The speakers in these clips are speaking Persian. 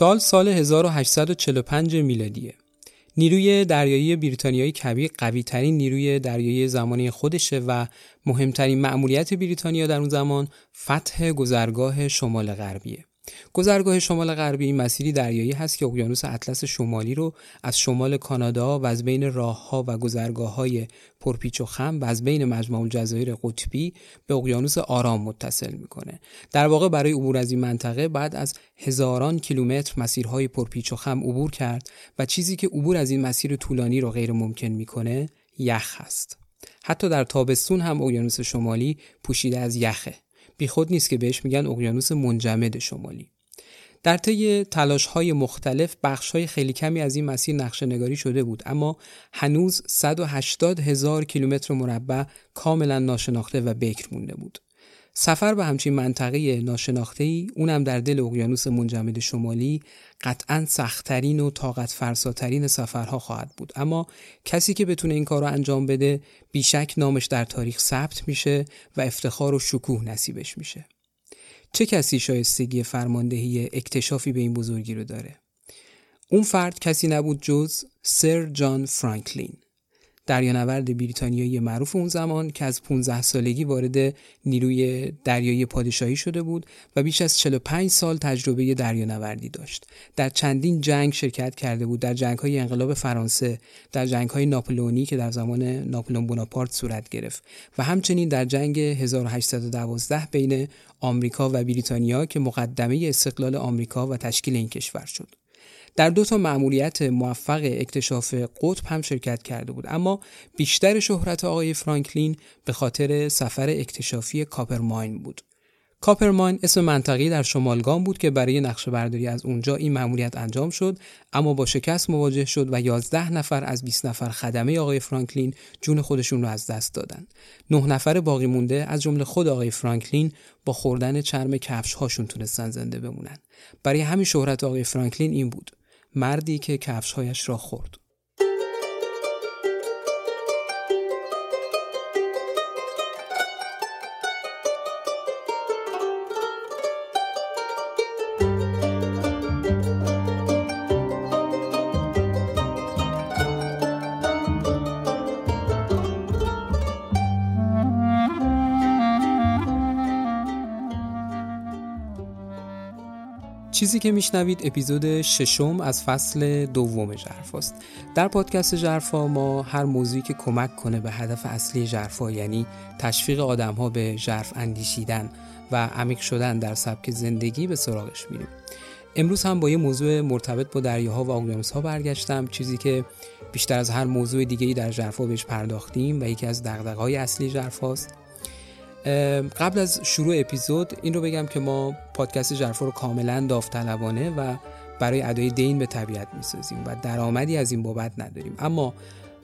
سال سال 1845 میلادیه. نیروی دریایی بریتانیایی کبیر قوی ترین نیروی دریایی زمانی خودشه و مهمترین مأموریت بریتانیا در اون زمان فتح گذرگاه شمال غربیه. گذرگاه شمال غربی مسیری دریایی هست که اقیانوس اطلس شمالی رو از شمال کانادا و از بین راهها و گذرگاه های پرپیچ و خم و از بین مجموع الجزایر قطبی به اقیانوس آرام متصل می‌کنه. در واقع برای عبور از این منطقه بعد از هزاران کیلومتر مسیرهای پرپیچ و خم عبور کرد و چیزی که عبور از این مسیر طولانی رو غیر ممکن می‌کنه یخ هست. حتی در تابستون هم اقیانوس شمالی پوشیده از یخه. بیخود نیست که بهش میگن اقیانوس منجمد شمالی. در طی تلاش های مختلف بخش های خیلی کمی از این مسیر نقشه نگاری شده بود اما هنوز 180 هزار کیلومتر مربع کاملا ناشناخته و بکر مونده بود. سفر به همچین منطقه ناشناخته ای اونم در دل اقیانوس منجمد شمالی قطعا سختترین و طاقت فرساترین سفرها خواهد بود. اما کسی که بتونه این کار رو انجام بده بیشک نامش در تاریخ ثبت میشه و افتخار و شکوه نصیبش میشه. چه کسی شایستگی فرماندهی اکتشافی به این بزرگی رو داره؟ اون فرد کسی نبود جز سر جان فرانکلین. دریانورد بریتانیایی معروف اون زمان که از 15 سالگی وارد نیروی دریایی پادشاهی شده بود و بیش از 45 سال تجربه دریانوردی داشت. در چندین جنگ شرکت کرده بود در جنگ های انقلاب فرانسه، در جنگ های ناپلونی که در زمان ناپلون بوناپارت صورت گرفت و همچنین در جنگ 1812 بین آمریکا و بریتانیا که مقدمه استقلال آمریکا و تشکیل این کشور شد. در دو تا مأموریت موفق اکتشاف قطب هم شرکت کرده بود اما بیشتر شهرت آقای فرانکلین به خاطر سفر اکتشافی کاپرماین بود کاپرماین اسم منطقی در شمالگان بود که برای نقشه برداری از اونجا این مأموریت انجام شد اما با شکست مواجه شد و 11 نفر از 20 نفر خدمه آقای فرانکلین جون خودشون رو از دست دادن. 9 نفر باقی مونده از جمله خود آقای فرانکلین با خوردن چرم کفش هاشون تونستن زنده بمونن. برای همین شهرت آقای فرانکلین این بود. مردی که کفشهایش را خورد. چیزی که میشنوید اپیزود ششم از فصل دوم جرفاست در پادکست جرفا ما هر موضوعی که کمک کنه به هدف اصلی جرفا یعنی تشویق آدم ها به جرف اندیشیدن و عمیق شدن در سبک زندگی به سراغش میریم. امروز هم با یه موضوع مرتبط با دریاها و اقیانوس ها برگشتم چیزی که بیشتر از هر موضوع دیگه در جرفا بهش پرداختیم و یکی از دغدغه‌های اصلی جرفاست قبل از شروع اپیزود این رو بگم که ما پادکست جرفا رو کاملا داوطلبانه و برای ادای دین به طبیعت می‌سازیم و درآمدی از این بابت نداریم. اما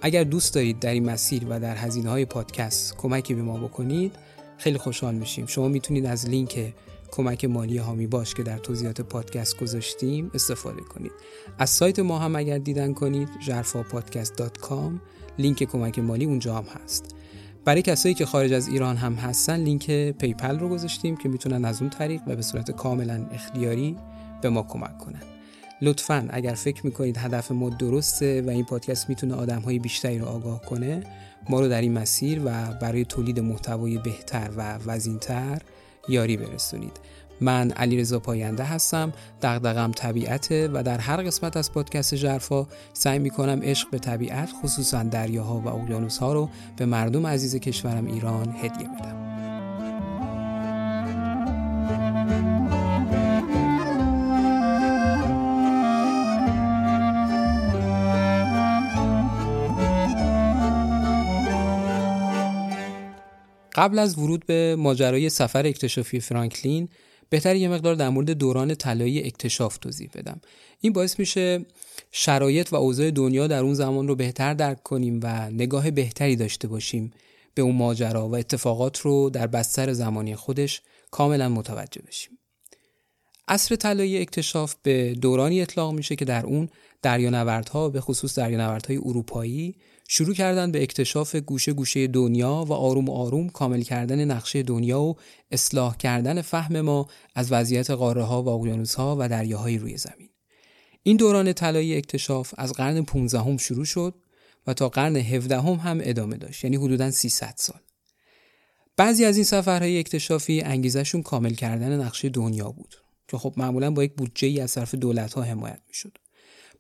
اگر دوست دارید در این مسیر و در هزینه های پادکست کمکی به ما بکنید خیلی خوشحال میشیم. شما می‌تونید از لینک کمک مالی هامی باش که در توضیحات پادکست گذاشتیم استفاده کنید. از سایت ما هم اگر دیدن کنید جرفاپادکست.com لینک کمک مالی اونجا هم هست. برای کسایی که خارج از ایران هم هستن لینک PayPal رو گذاشتیم که می‌تونن از اون طریق و به صورت کاملا اختیاری به ما کمک کنن. لطفا اگر فکر می‌کنید هدف ما درسته و این پادکست می‌تونه آدم های بیشتری رو آگاه کنه ما رو در این مسیر و برای تولید محتوای بهتر و وزینتر یاری برسونید. من علیرضا پاینده هستم دغدغم طبیعته و در هر قسمت از پادکست ژرفا سعی می‌کنم عشق به طبیعت خصوصا دریاها و اقیانوسها رو به مردم عزیز کشورم ایران هدیه بدم. قبل از ورود به ماجرای سفر اکتشافی فرانکلین بهتر یه مقدار در مورد دوران طلایی اکتشاف توضیح بدم. این باعث میشه شرایط و اوضاع دنیا در اون زمان رو بهتر درک کنیم و نگاه بهتری داشته باشیم به اون ماجرا و اتفاقات رو در بستر زمانی خودش کاملا متوجه بشیم. عصر طلایی اکتشاف به دورانی اطلاق میشه که در اون دریانوردها به خصوص دریانوردهای اروپایی شروع کردن به اکتشاف گوشه گوشه دنیا و آروم آروم کامل کردن نقشه دنیا و اصلاح کردن فهم ما از وضعیت قاره ها و اقیانوس ها و دریاهای روی زمین. این دوران طلایی اکتشاف از قرن 15 هم شروع شد و تا قرن 17 هم, هم ادامه داشت یعنی حدوداً 300 سال. بعضی از این سفرهای اکتشافی انگیزشون کامل کردن نقشه دنیا بود که خب معمولا با یک بودجه ای از طرف دولت ها حمایت می‌شد.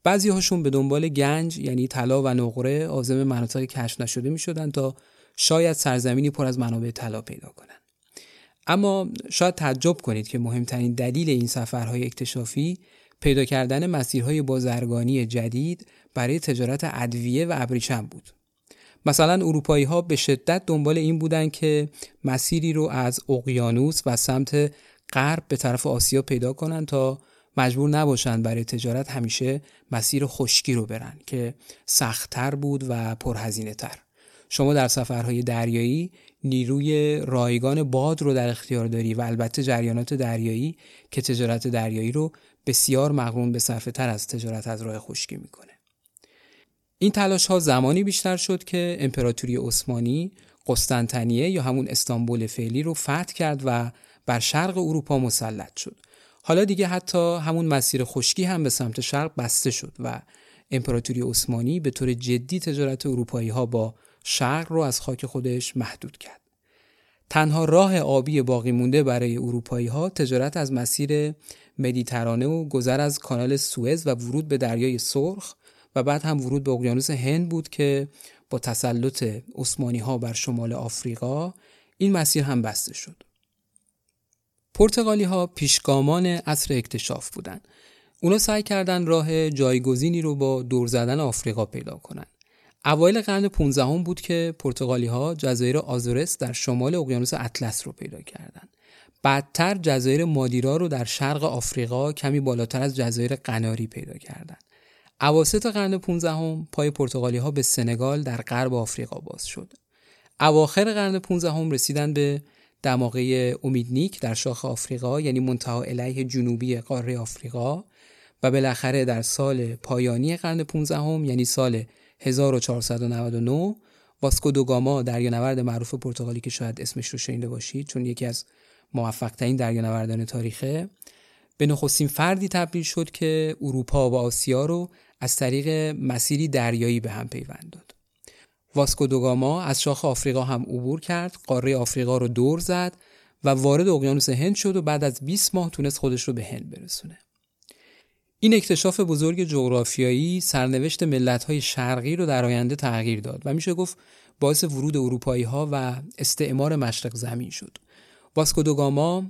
بعضی هاشون به دنبال گنج یعنی طلا و نقره عازم مناطق کشف نشده می شدن تا شاید سرزمینی پر از منابع طلا پیدا کنند. اما شاید تعجب کنید که مهمترین دلیل این سفرهای اکتشافی پیدا کردن مسیرهای بازرگانی جدید برای تجارت ادویه و ابریشم بود. مثلا اروپایی ها به شدت دنبال این بودند که مسیری رو از اقیانوس و سمت غرب به طرف آسیا پیدا کنند تا مجبور نباشند برای تجارت همیشه مسیر خشکی رو برن که سختتر بود و پرهزینه تر. شما در سفرهای دریایی نیروی رایگان باد رو در اختیار داری و البته جریانات دریایی که تجارت دریایی رو بسیار مقرون به صرفه تر از تجارت از راه خشکی می‌کنه. این تلاش ها زمانی بیشتر شد که امپراتوری عثمانی قسطنطنیه یا همون استانبول فعلی رو فتح کرد و بر شرق اروپا مسلط شد. حالا دیگه حتی همون مسیر خشکی هم به سمت شرق بسته شد و امپراتوری عثمانی به طور جدی تجارت اروپایی ها با شرق رو از خاک خودش محدود کرد. تنها راه آبی باقی مونده برای اروپایی ها تجارت از مسیر مدیترانه و گذر از کانال سوئز و ورود به دریای سرخ و بعد هم ورود به اقیانوس هند بود که با تسلط عثمانی ها بر شمال آفریقا این مسیر هم بسته شد. پرتغالی ها پیشگامان عصر اکتشاف بودند. اونا سعی کردن راه جایگزینی رو با دور زدن آفریقا پیدا کنند. اوایل قرن 15 هم بود که پرتغالی ها جزایر آزورس در شمال اقیانوس اطلس رو پیدا کردند. بعدتر جزایر مادیرا رو در شرق آفریقا کمی بالاتر از جزایر قناری پیدا کردند. اواسط قرن 15 هم پای پرتغالی ها به سنگال در غرب آفریقا باز شد. اواخر قرن 15 هم رسیدن به دماغه امیدنیک در شاخ آفریقا یعنی منتها علیه جنوبی قاره آفریقا و بالاخره در سال پایانی قرن 15 هم یعنی سال 1499 واسکو دوگاما دریانورد معروف پرتغالی که شاید اسمش رو شنیده باشید چون یکی از موفق ترین دریانوردان تاریخه به نخستین فردی تبدیل شد که اروپا و آسیا رو از طریق مسیری دریایی به هم پیوند داد. واسکو دوگاما از شاخ آفریقا هم عبور کرد، قاره آفریقا رو دور زد و وارد اقیانوس هند شد و بعد از 20 ماه تونست خودش رو به هند برسونه. این اکتشاف بزرگ جغرافیایی سرنوشت ملت‌های شرقی رو در آینده تغییر داد و میشه گفت باعث ورود اروپایی ها و استعمار مشرق زمین شد. واسکو دوگاما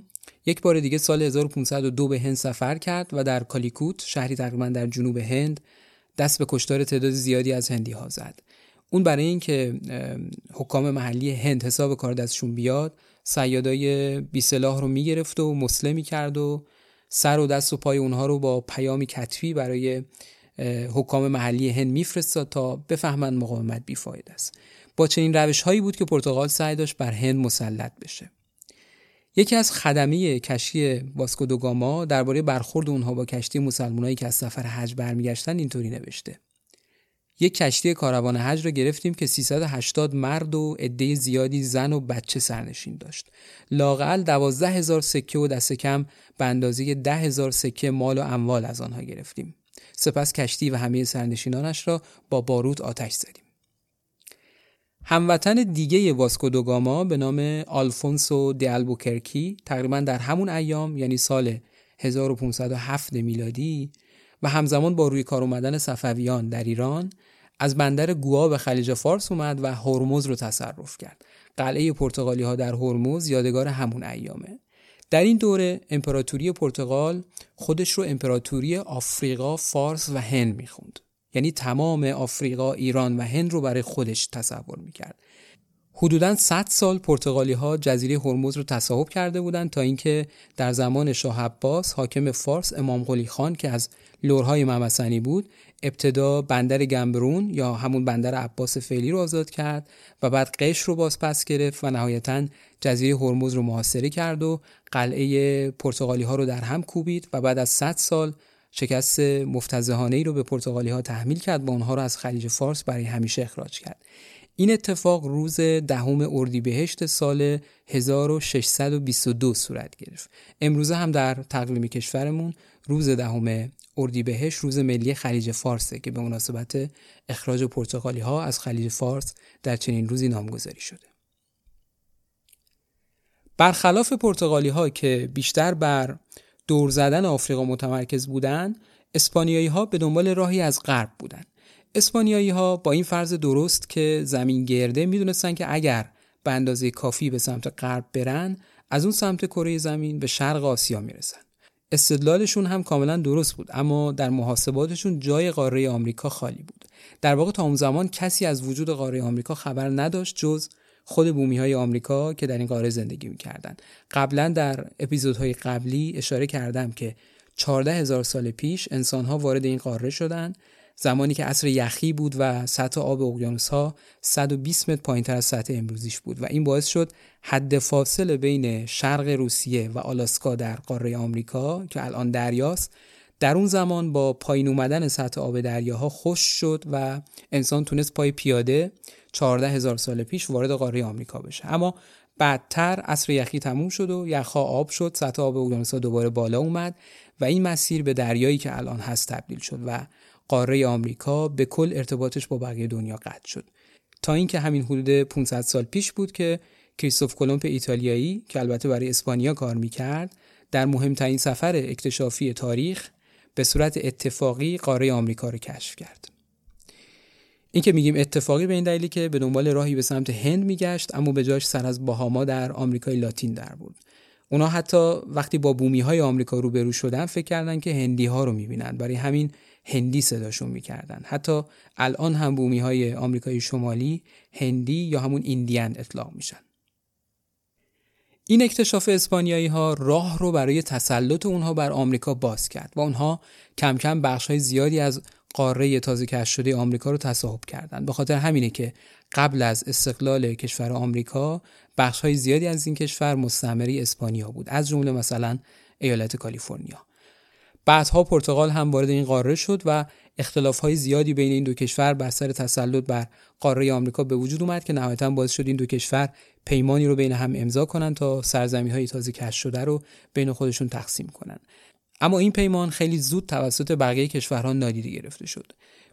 یک بار دیگه سال 1502 به هند سفر کرد و در کالیکوت شهری تقریبا در جنوب هند دست به کشتار تعداد زیادی از هندی ها زد. اون برای اینکه حکام محلی هند حساب کار دستشون بیاد سیادای بی سلاح رو می‌گرفت و مسلمی کرد و سر و دست و پای اونها رو با پیامی کتفی برای حکام محلی هند میفرستاد تا بفهمند مقاومت بیفاید است. با چنین روش هایی بود که پرتغال سعی داشت بر هند مسلط بشه. یکی از خدمه کشتی واسکو دوگاما درباره برخورد اونها با کشتی مسلمانایی که از سفر حج برمیگشتن اینطوری نوشته. یک کشتی کاروان حج را گرفتیم که 380 مرد و عده زیادی زن و بچه سرنشین داشت. لاقل دوازده هزار سکه و دست کم به اندازه ده هزار سکه مال و اموال از آنها گرفتیم. سپس کشتی و همه سرنشینانش را با باروت آتش زدیم. هموطن دیگه واسکو دوگاما به نام آلفونسو دی البوکرکی تقریبا در همون ایام یعنی سال 1507 میلادی و همزمان با روی کار اومدن صفویان در ایران از بندر گوا به خلیج فارس اومد و هرمز رو تصرف کرد. قلعه پرتغالی ها در هرمز یادگار همون ایامه. در این دوره امپراتوری پرتغال خودش رو امپراتوری آفریقا، فارس و هند می‌خوند. یعنی تمام آفریقا، ایران و هند رو برای خودش تصور می‌کرد. حدوداً 100 سال پرتغالی ها جزیره هرمز رو تصاحب کرده بودند تا اینکه در زمان شاه عباس حاکم فارس امام قلی خان که از لورهای ممسنی بود ابتدا بندر گمبرون یا همون بندر عباس فعلی رو آزاد کرد و بعد قش رو باز پس گرفت و نهایتا جزیره هرمز رو محاصره کرد و قلعه پرتغالی ها رو در هم کوبید و بعد از 100 سال شکست مفتزهانه ای رو به پرتغالی ها تحمیل کرد و اونها رو از خلیج فارس برای همیشه اخراج کرد. این اتفاق روز دهم اردیبهشت سال 1622 صورت گرفت. امروزه هم در تقویم کشورمون روز دهم اردیبهشت روز ملی خلیج فارسه که به مناسبت اخراج پرتغالی ها از خلیج فارس در چنین روزی نامگذاری شده. برخلاف پرتغالی ها که بیشتر بر دور زدن آفریقا متمرکز بودند، اسپانیایی ها به دنبال راهی از غرب بودند. اسپانیایی ها با این فرض درست که زمین گرده می‌دونستن که اگر به اندازه کافی به سمت غرب برن از اون سمت کره زمین به شرق آسیا می‌رسن. استدلالشون هم کاملا درست بود اما در محاسباتشون جای قاره آمریکا خالی بود. در واقع تا اون زمان کسی از وجود قاره آمریکا خبر نداشت جز خود بومی های آمریکا که در این قاره زندگی می‌کردن. قبلا در اپیزودهای قبلی اشاره کردم که 14 هزار سال پیش انسان ها وارد این قاره شدند زمانی که عصر یخی بود و سطح آب اقیانوس ها 120 متر پایینتر از سطح امروزیش بود و این باعث شد حد فاصله بین شرق روسیه و آلاسکا در قاره آمریکا که الان دریاست در اون زمان با پایین اومدن سطح آب دریاها خوش شد و انسان تونست پای پیاده 14 هزار سال پیش وارد قاره آمریکا بشه. اما بعدتر عصر یخی تموم شد و یخها آب شد سطح آب اقیانوس‌ها دوباره بالا اومد و این مسیر به دریایی که الان هست تبدیل شد و قاره آمریکا به کل ارتباطش با بقیه دنیا قطع شد تا اینکه همین حدود 500 سال پیش بود که کریستوف کلمب ایتالیایی که البته برای اسپانیا کار می‌کرد در مهمترین سفر اکتشافی تاریخ به صورت اتفاقی قاره آمریکا رو کشف کرد. این که میگیم اتفاقی به این دلیلی که به دنبال راهی به سمت هند میگشت اما به جاش سر از باهاما در آمریکای لاتین در بود. اونا حتی وقتی با بومی های آمریکا روبرو شدن فکر کردن که هندی ها رو می‌بینن برای همین هندی صداشون می‌کردن. حتی الان هم بومی های آمریکای شمالی هندی یا همون ایندیان اطلاق میشن. این اکتشاف اسپانیایی ها راه رو برای تسلط اونها بر آمریکا باز کرد و اونها کم کم بخش های زیادی از قاره تازه کشف شده آمریکا رو تصاحب کردند به خاطر همینه که قبل از استقلال کشور آمریکا بخش های زیادی از این کشور مستعمره اسپانیا بود از جمله مثلا ایالت کالیفرنیا. بعدها پرتغال هم وارد این قاره شد و اختلاف های زیادی بین این دو کشور بر سر تسلط بر قاره آمریکا به وجود اومد که نهایتا باعث شد این دو کشور پیمانی رو بین هم امضا کنند تا سرزمین های تازه کشف شده رو بین خودشون تقسیم کنند اما این پیمان خیلی زود توسط بقیه کشورها نادیده گرفته شد.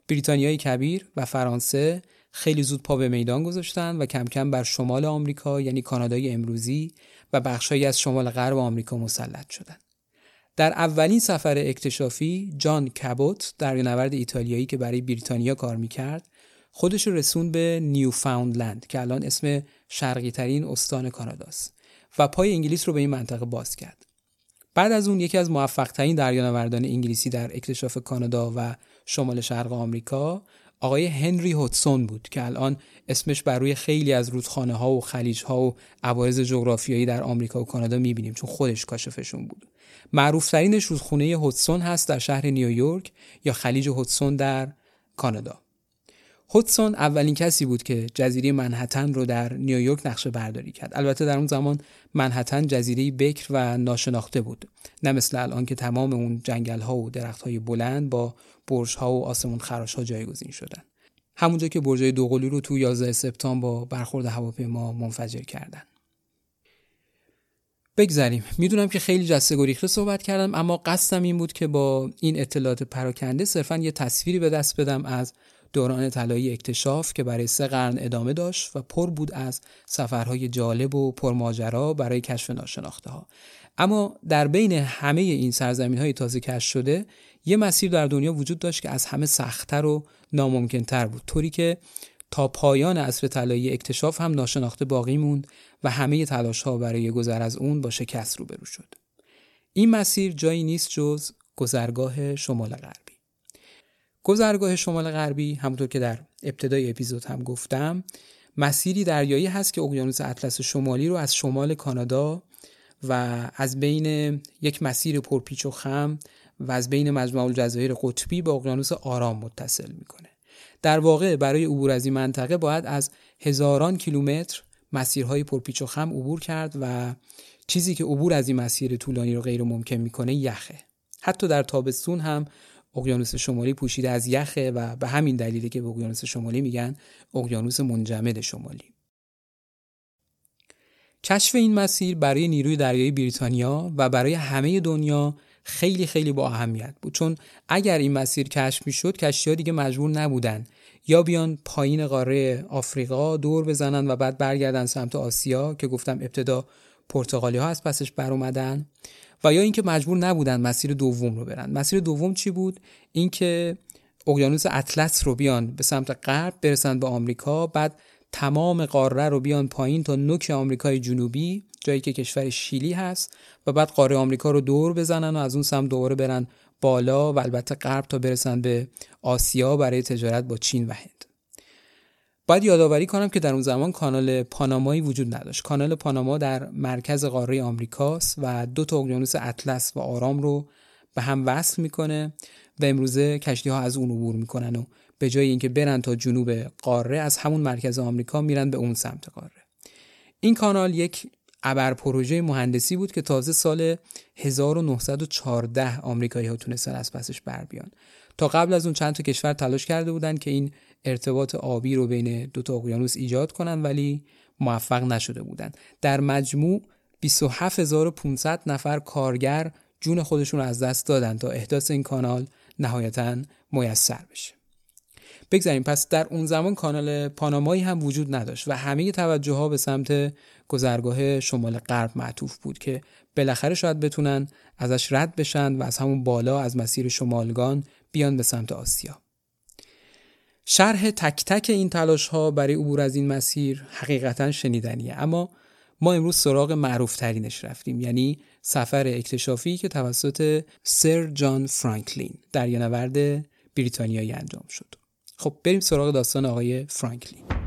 بریتانیای کبیر و فرانسه خیلی زود پا به میدان گذاشتند و کم کم بر شمال آمریکا یعنی کانادای امروزی و بخشهایی از شمال غرب آمریکا مسلط شدند در اولین سفر اکتشافی جان کابوت دریانورد ایتالیایی که برای بریتانیا کار می‌کرد خودش رسون به نیوفاوندلند که الان اسم شرقی ترین استان کاناداست و پای انگلیس رو به این منطقه باز کرد. بعد از اون یکی از موفق ترین دریانوردان انگلیسی در اکتشاف کانادا و شمال شرق آمریکا آقای هنری هوتسون بود که الان اسمش بر روی خیلی از رودخانه ها و خلیج ها و عوارض جغرافیایی در آمریکا و کانادا می‌بینیم چون خودش کاشفشون بود. معروفترینش رودخونه هودسون هست در شهر نیویورک یا خلیج هودسون در کانادا. هودسون اولین کسی بود که جزیره منحتن رو در نیویورک نقشه برداری کرد. البته در اون زمان منحتن جزیره بکر و ناشناخته بود. نه مثل الان که تمام اون جنگل ها و درخت های بلند با برج ها و آسمون خراش ها جایگزین شدن. همونجا که برجای دوقلو رو تو 11 سپتامبر با برخورد هواپیما منفجر کردن. بگذریم. می‌دونم که خیلی جسته گریخته صحبت کردم اما قصدم این بود که با این اطلاعات پراکنده صرفا یه تصویری به دست بدم از دوران طلایی اکتشاف که برای سه قرن ادامه داشت و پر بود از سفرهای جالب و پرماجرا برای کشف ناشناخته ها اما در بین همه این سرزمین های تازه کشف شده یه مسیر در دنیا وجود داشت که از همه سختتر و ناممکنتر بود. طوری که تا پایان عصر طلایی اکتشاف هم ناشناخته باقی موند و همه تلاش ها برای گذر از اون با شکست روبرو شد. این مسیر جایی نیست جز گذرگاه شمال غربی. گذرگاه شمال غربی همونطور که در ابتدای اپیزود هم گفتم مسیری دریایی هست که اقیانوس اطلس شمالی رو از شمال کانادا و از بین یک مسیر پرپیچ و خم و از بین مجموع الجزایر قطبی به اقیانوس آرام متصل می‌کنه. در واقع برای عبور از این منطقه باید از هزاران کیلومتر مسیرهای پرپیچ و خم عبور کرد و چیزی که عبور از این مسیر طولانی رو غیر ممکن می‌کنه یخه. حتی در تابستون هم اقیانوس شمالی پوشیده از یخه و به همین دلیله که به اقیانوس شمالی میگن اقیانوس منجمد شمالی. کشف این مسیر برای نیروی دریایی بریتانیا و برای همه دنیا خیلی خیلی با اهمیت بود. چون اگر این مسیر کشف می‌شد کشتی ها دیگه مجبور نبودن. یا بیان پایین قاره آفریقا دور بزنن و بعد برگردن سمت آسیا که گفتم ابتدا پرتغالی ها از پسش بر اومدن و یا اینکه مجبور نبودن مسیر دوم رو برن. مسیر دوم چی بود؟ اینکه اقیانوس اطلس رو بیان به سمت غرب برسن به آمریکا بعد تمام قاره رو بیان پایین تا نوک آمریکای جنوبی جایی که کشور شیلی هست و بعد قاره آمریکا رو دور بزنن و از اون سمت دوباره برن بالا و البته غرب تا برسن به آسیا برای تجارت با چین و هند. باید یادآوری کنم که در اون زمان کانال پانامایی وجود نداشت. کانال پاناما در مرکز قاره آمریکاست و دو تا اقیانوس اطلس و آرام رو به هم وصل می‌کنه و امروزه کشتی ها از اون عبور می‌کنن و به جای اینکه برن تا جنوب قاره از همون مرکز آمریکا میرن به اون سمت قاره. این کانال یک ابر پروژه مهندسی بود که تازه سال 1914 آمریکایی ها تونستن از پسش بر بیان. تا قبل از اون چند تا کشور تلاش کرده بودن که این ارتباط آبی رو بین دو تا اقیانوس ایجاد کنن ولی موفق نشده بودن. در مجموع 27500 نفر کارگر جون خودشون رو از دست دادن تا احداث این کانال نهایتا میسر بشه. بگذاریم. پس در اون زمان کانال پانامایی هم وجود نداشت و همه توجه ها به سمت گذرگاه شمال غرب معطوف بود که بالاخره شاید بتونن ازش رد بشن و از همون بالا از مسیر شمالگان بیان به سمت آسیا. شرح تک تک این تلاش ها برای عبور از این مسیر حقیقتا شنیدنیه. اما ما امروز سراغ معروف ترینش رفتیم یعنی سفر اکتشافی که توسط سر جان فرانکلین دریانورد بریتانیایی انجام شد. خب بریم سراغ داستان آقای فرانکلین.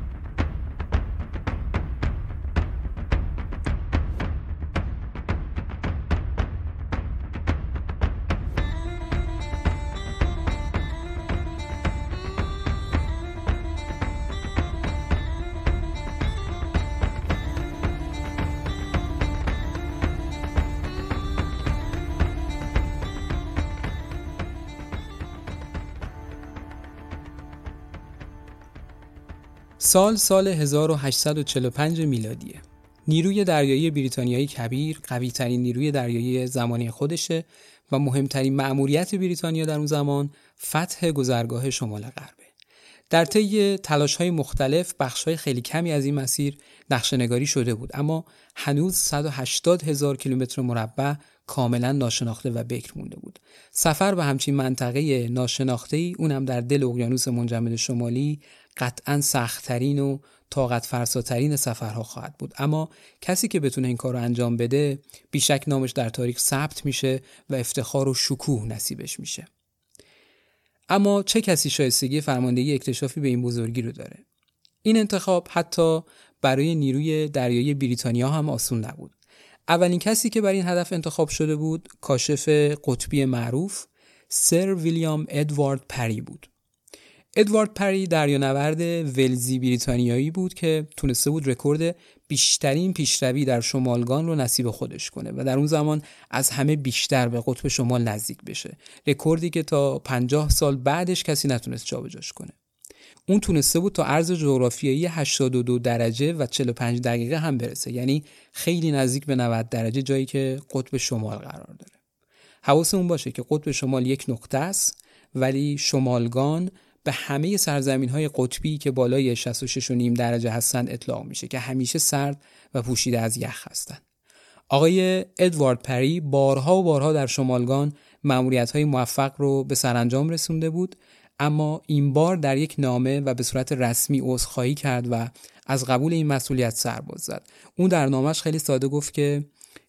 سال سال 1845 میلادیه. نیروی دریایی بریتانیایی کبیر قوی ترین نیروی دریایی زمانی خودشه و مهمترین مأموریت بریتانیا در اون زمان فتح گذرگاه شمال غربه. در طی تلاش های مختلف بخش های خیلی کمی از این مسیر نقشه شده بود اما هنوز 180 هزار کیلومتر مربع کاملا ناشناخته و بکر مونده بود. سفر به همچین منطقه ناشناخته ای اونم در دل اقیانوس منجمد شمالی قطعا سختترین و طاقت فرساترین سفرها خواهد بود. اما کسی که بتونه این کار رو انجام بده بیشک نامش در تاریخ ثبت میشه و افتخار و شکوه نصیبش میشه. اما چه کسی شایستگی فرماندهی اکتشافی به این بزرگی رو داره؟ این انتخاب حتی برای نیروی دریایی بریتانیا هم آسون نبود. اولین کسی که برای این هدف انتخاب شده بود کاشف قطبی معروف سر ویلیام ادوارد پری بود. ادوارد پری دریانورد ولزی بریتانیایی بود که تونسته بود رکورد بیشترین پیشروی در شمالگان رو نصیب خودش کنه و در اون زمان از همه بیشتر به قطب شمال نزدیک بشه. رکوردی که تا 50 سال بعدش کسی نتونست جابجاش کنه. اون تونسته بود تا عرض جغرافیایی 82 درجه و 45 دقیقه هم برسه یعنی خیلی نزدیک به 90 درجه جایی که قطب شمال قرار داره حواسمون باشه که قطب شمال یک نقطه است ولی شمالگان به همه سرزمین های قطبی که بالای 66 درجه هستند اطلاق میشه که همیشه سرد و پوشیده از یخ هستند. آقای ادوارد پری بارها و بارها در شمالگان معمولیت های موفق رو به سرانجام رسونده بود اما این بار در یک نامه و به صورت رسمی عذرخواهی کرد و از قبول این مسئولیت سرباز زد. اون در نامش خیلی ساده گفت که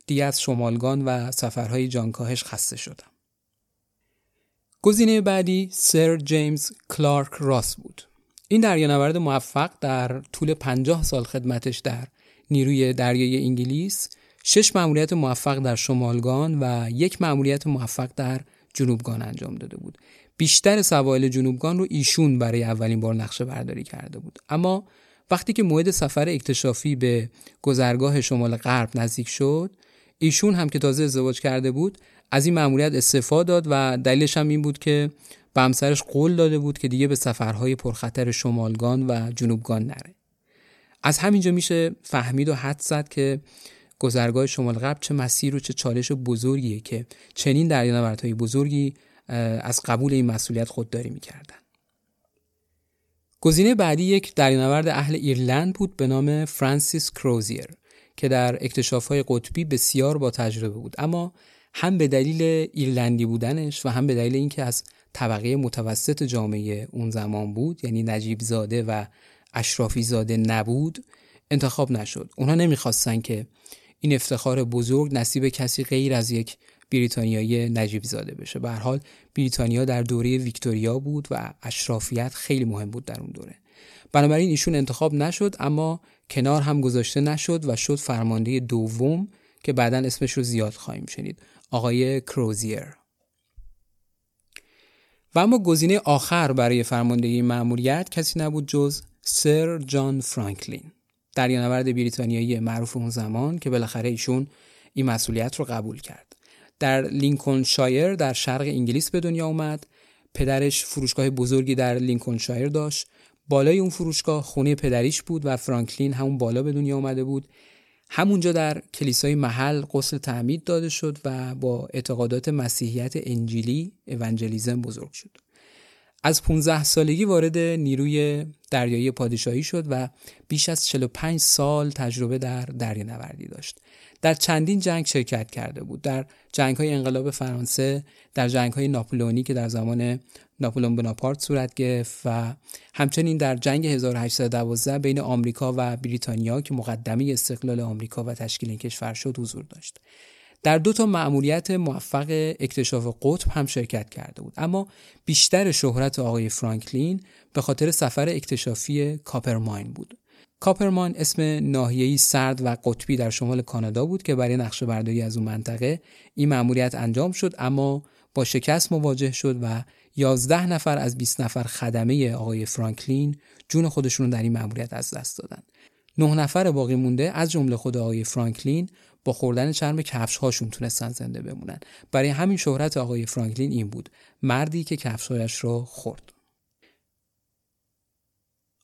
دیگه از شمالگان و سفرهای جانکاهش خسته شدم. گزینه بعدی سر جیمز کلارک راس بود. این دریانورد موفق در طول 50 سال خدمتش در نیروی دریایی انگلیس شش مأموریت موفق در شمالگان و یک مأموریت موفق در جنوبگان انجام داده بود. بیشتر سواحل جنوبگان رو ایشون برای اولین بار نقشه برداری کرده بود. اما وقتی که موعد سفر اکتشافی به گذرگاه شمال غرب نزدیک شد، ایشون هم که تازه ازدواج کرده بود از این مأموریت استفاده داد و دلیلش هم این بود که به همسرش قول داده بود که دیگه به سفرهای پرخطر شمالگان و جنوبگان نره از همینجا میشه فهمید و حد زد که گذرگاه شمال غرب چه مسیر و چه چالش بزرگیه که چنین دریانوردهای بزرگی از قبول این مسئولیت خودداری می‌کردن. گزینه بعدی یک دریانورد اهل ایرلند بود به نام فرانسیس کروزیر که در اکتشافهای قطبی بسیار با تجربه بود اما هم به دلیل ایرلندی بودنش و هم به دلیل اینکه از طبقه متوسط جامعه اون زمان بود یعنی نجیب زاده و اشرافی زاده نبود انتخاب نشد. اونها نمی‌خواستن که این افتخار بزرگ نصیب کسی غیر از یک بریتانیایی نجیب زاده بشه. به حال بریتانیا در دوره ویکتوریا بود و اشرافیت خیلی مهم بود در اون دوره. بنابراین ایشون انتخاب نشد اما کنار هم گذاشته نشد و شد فرمانده دوم که بعدا اسمش رو زیاد خواهیم شنید. آقای کروزیر و اما گزینه آخر برای فرماندهی مأموریت کسی نبود جز سر جان فرانکلین دریانورد بریتانیایی معروف اون زمان که بالاخره ایشون این مسئولیت رو قبول کرد. در لینکن شایر در شرق انگلیس به دنیا اومد. پدرش فروشگاه بزرگی در لینکن شایر داشت. بالای اون فروشگاه خونه پدریش بود و فرانکلین همون بالا به دنیا اومده بود. همونجا در کلیسای محل غسل تعمید داده شد و با اعتقادات مسیحیت انجیلی اونجلیزم بزرگ شد. از 15 سالگی وارد نیروی دریایی پادشاهی شد و بیش از 45 سال تجربه در دریانوردی داشت. در چندین جنگ شرکت کرده بود. در جنگ های انقلاب فرانسه، در جنگ های ناپولونی که در زمان ناپولون بناپارت صورت گرفت و همچنین در جنگ 1812 بین آمریکا و بریتانیا که مقدمه استقلال آمریکا و تشکیل این کشور شد حضور داشت. در دو تا مأموریت موفق اکتشاف قطب هم شرکت کرده بود اما بیشتر شهرت آقای فرانکلین به خاطر سفر اکتشافی کاپرماین بود کاپرمان اسم ناحیه‌ای سرد و قطبی در شمال کانادا بود که برای نقشه برداری از اون منطقه این مأموریت انجام شد اما با شکست مواجه شد و 11 نفر از 20 نفر خدمه آقای فرانکلین جون خودشون در این مأموریت از دست دادن. نه نفر باقی مونده از جمله خود آقای فرانکلین با خوردن چرم کفش هاشون تونستن زنده بمونن. برای همین شهرت آقای فرانکلین این بود. مردی که کفشهایش رو خورد.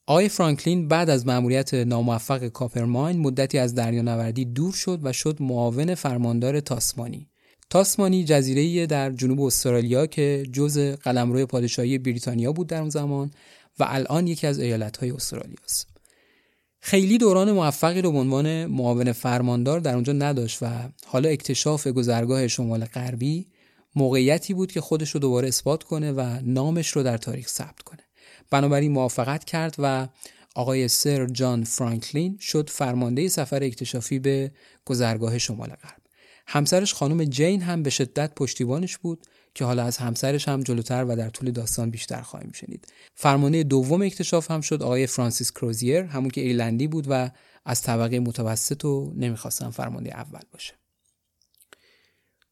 آقای فرانکلین بعد از مأموریت ناموفق کاپرماین مدتی از دریانوردی دور شد و شد معاون فرماندار تاسمانی. تاسمانی جزیره در جنوب استرالیا که جز قلمرو پادشاهی بریتانیا بود در اون زمان و الان یکی از ایالت‌های استرالیا است. خیلی دوران موفقی رو به عنوان معاون فرماندار در اونجا نداشت و حالا اکتشاف گذرگاه شمال غربی موقعیتی بود که خودش رو دوباره اثبات کنه و نامش رو در تاریخ ثبت کنه. بنابراین موافقت کرد و آقای سر جان فرانکلین شد فرمانده سفر اکتشافی به گذرگاه شمال غرب. همسرش خانم جین هم به شدت پشتیبانش بود که حالا از همسرش هم جلوتر و در طول داستان بیشتر خواهیم شنید. فرمانده دوم اکتشاف هم شد آقای فرانسیس کروزیر همون که ایرلندی بود و از طبقه متوسط و نمی‌خواستن فرمانده اول باشه.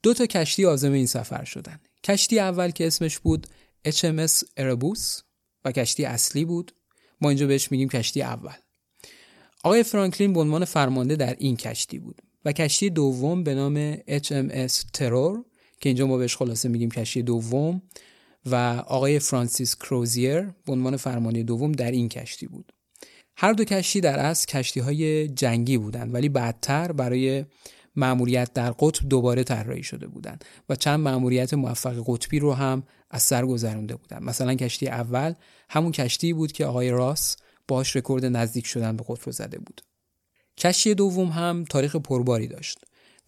دو تا کشتی آزم این سفر شدن. کشتی اول که اسمش بود HMS اربوس و کشتی اصلی بود. ما اینجا بهش میگیم کشتی اول. آقای فرانکلین به عنوان فرمانده در این کشتی بود و کشتی دوم به نام HMS ترور که اینجا ما بهش خلاصه میگیم کشتی دوم و آقای فرانسیس کروزیر به عنوان فرمانده دوم در این کشتی بود. هر دو کشتی در اصل کشتی های جنگی بودند ولی بعدتر برای مأموریت در قطب دوباره طراحی شده بودند و چند مأموریت موفق قطبی رو هم از سر گذرونده بودند. مثلا کشتی اول همون کشتی بود که آقای راس باش رکورد نزدیک شدن به قطب زده بود. کشتی دوم هم تاریخ پرباری داشت.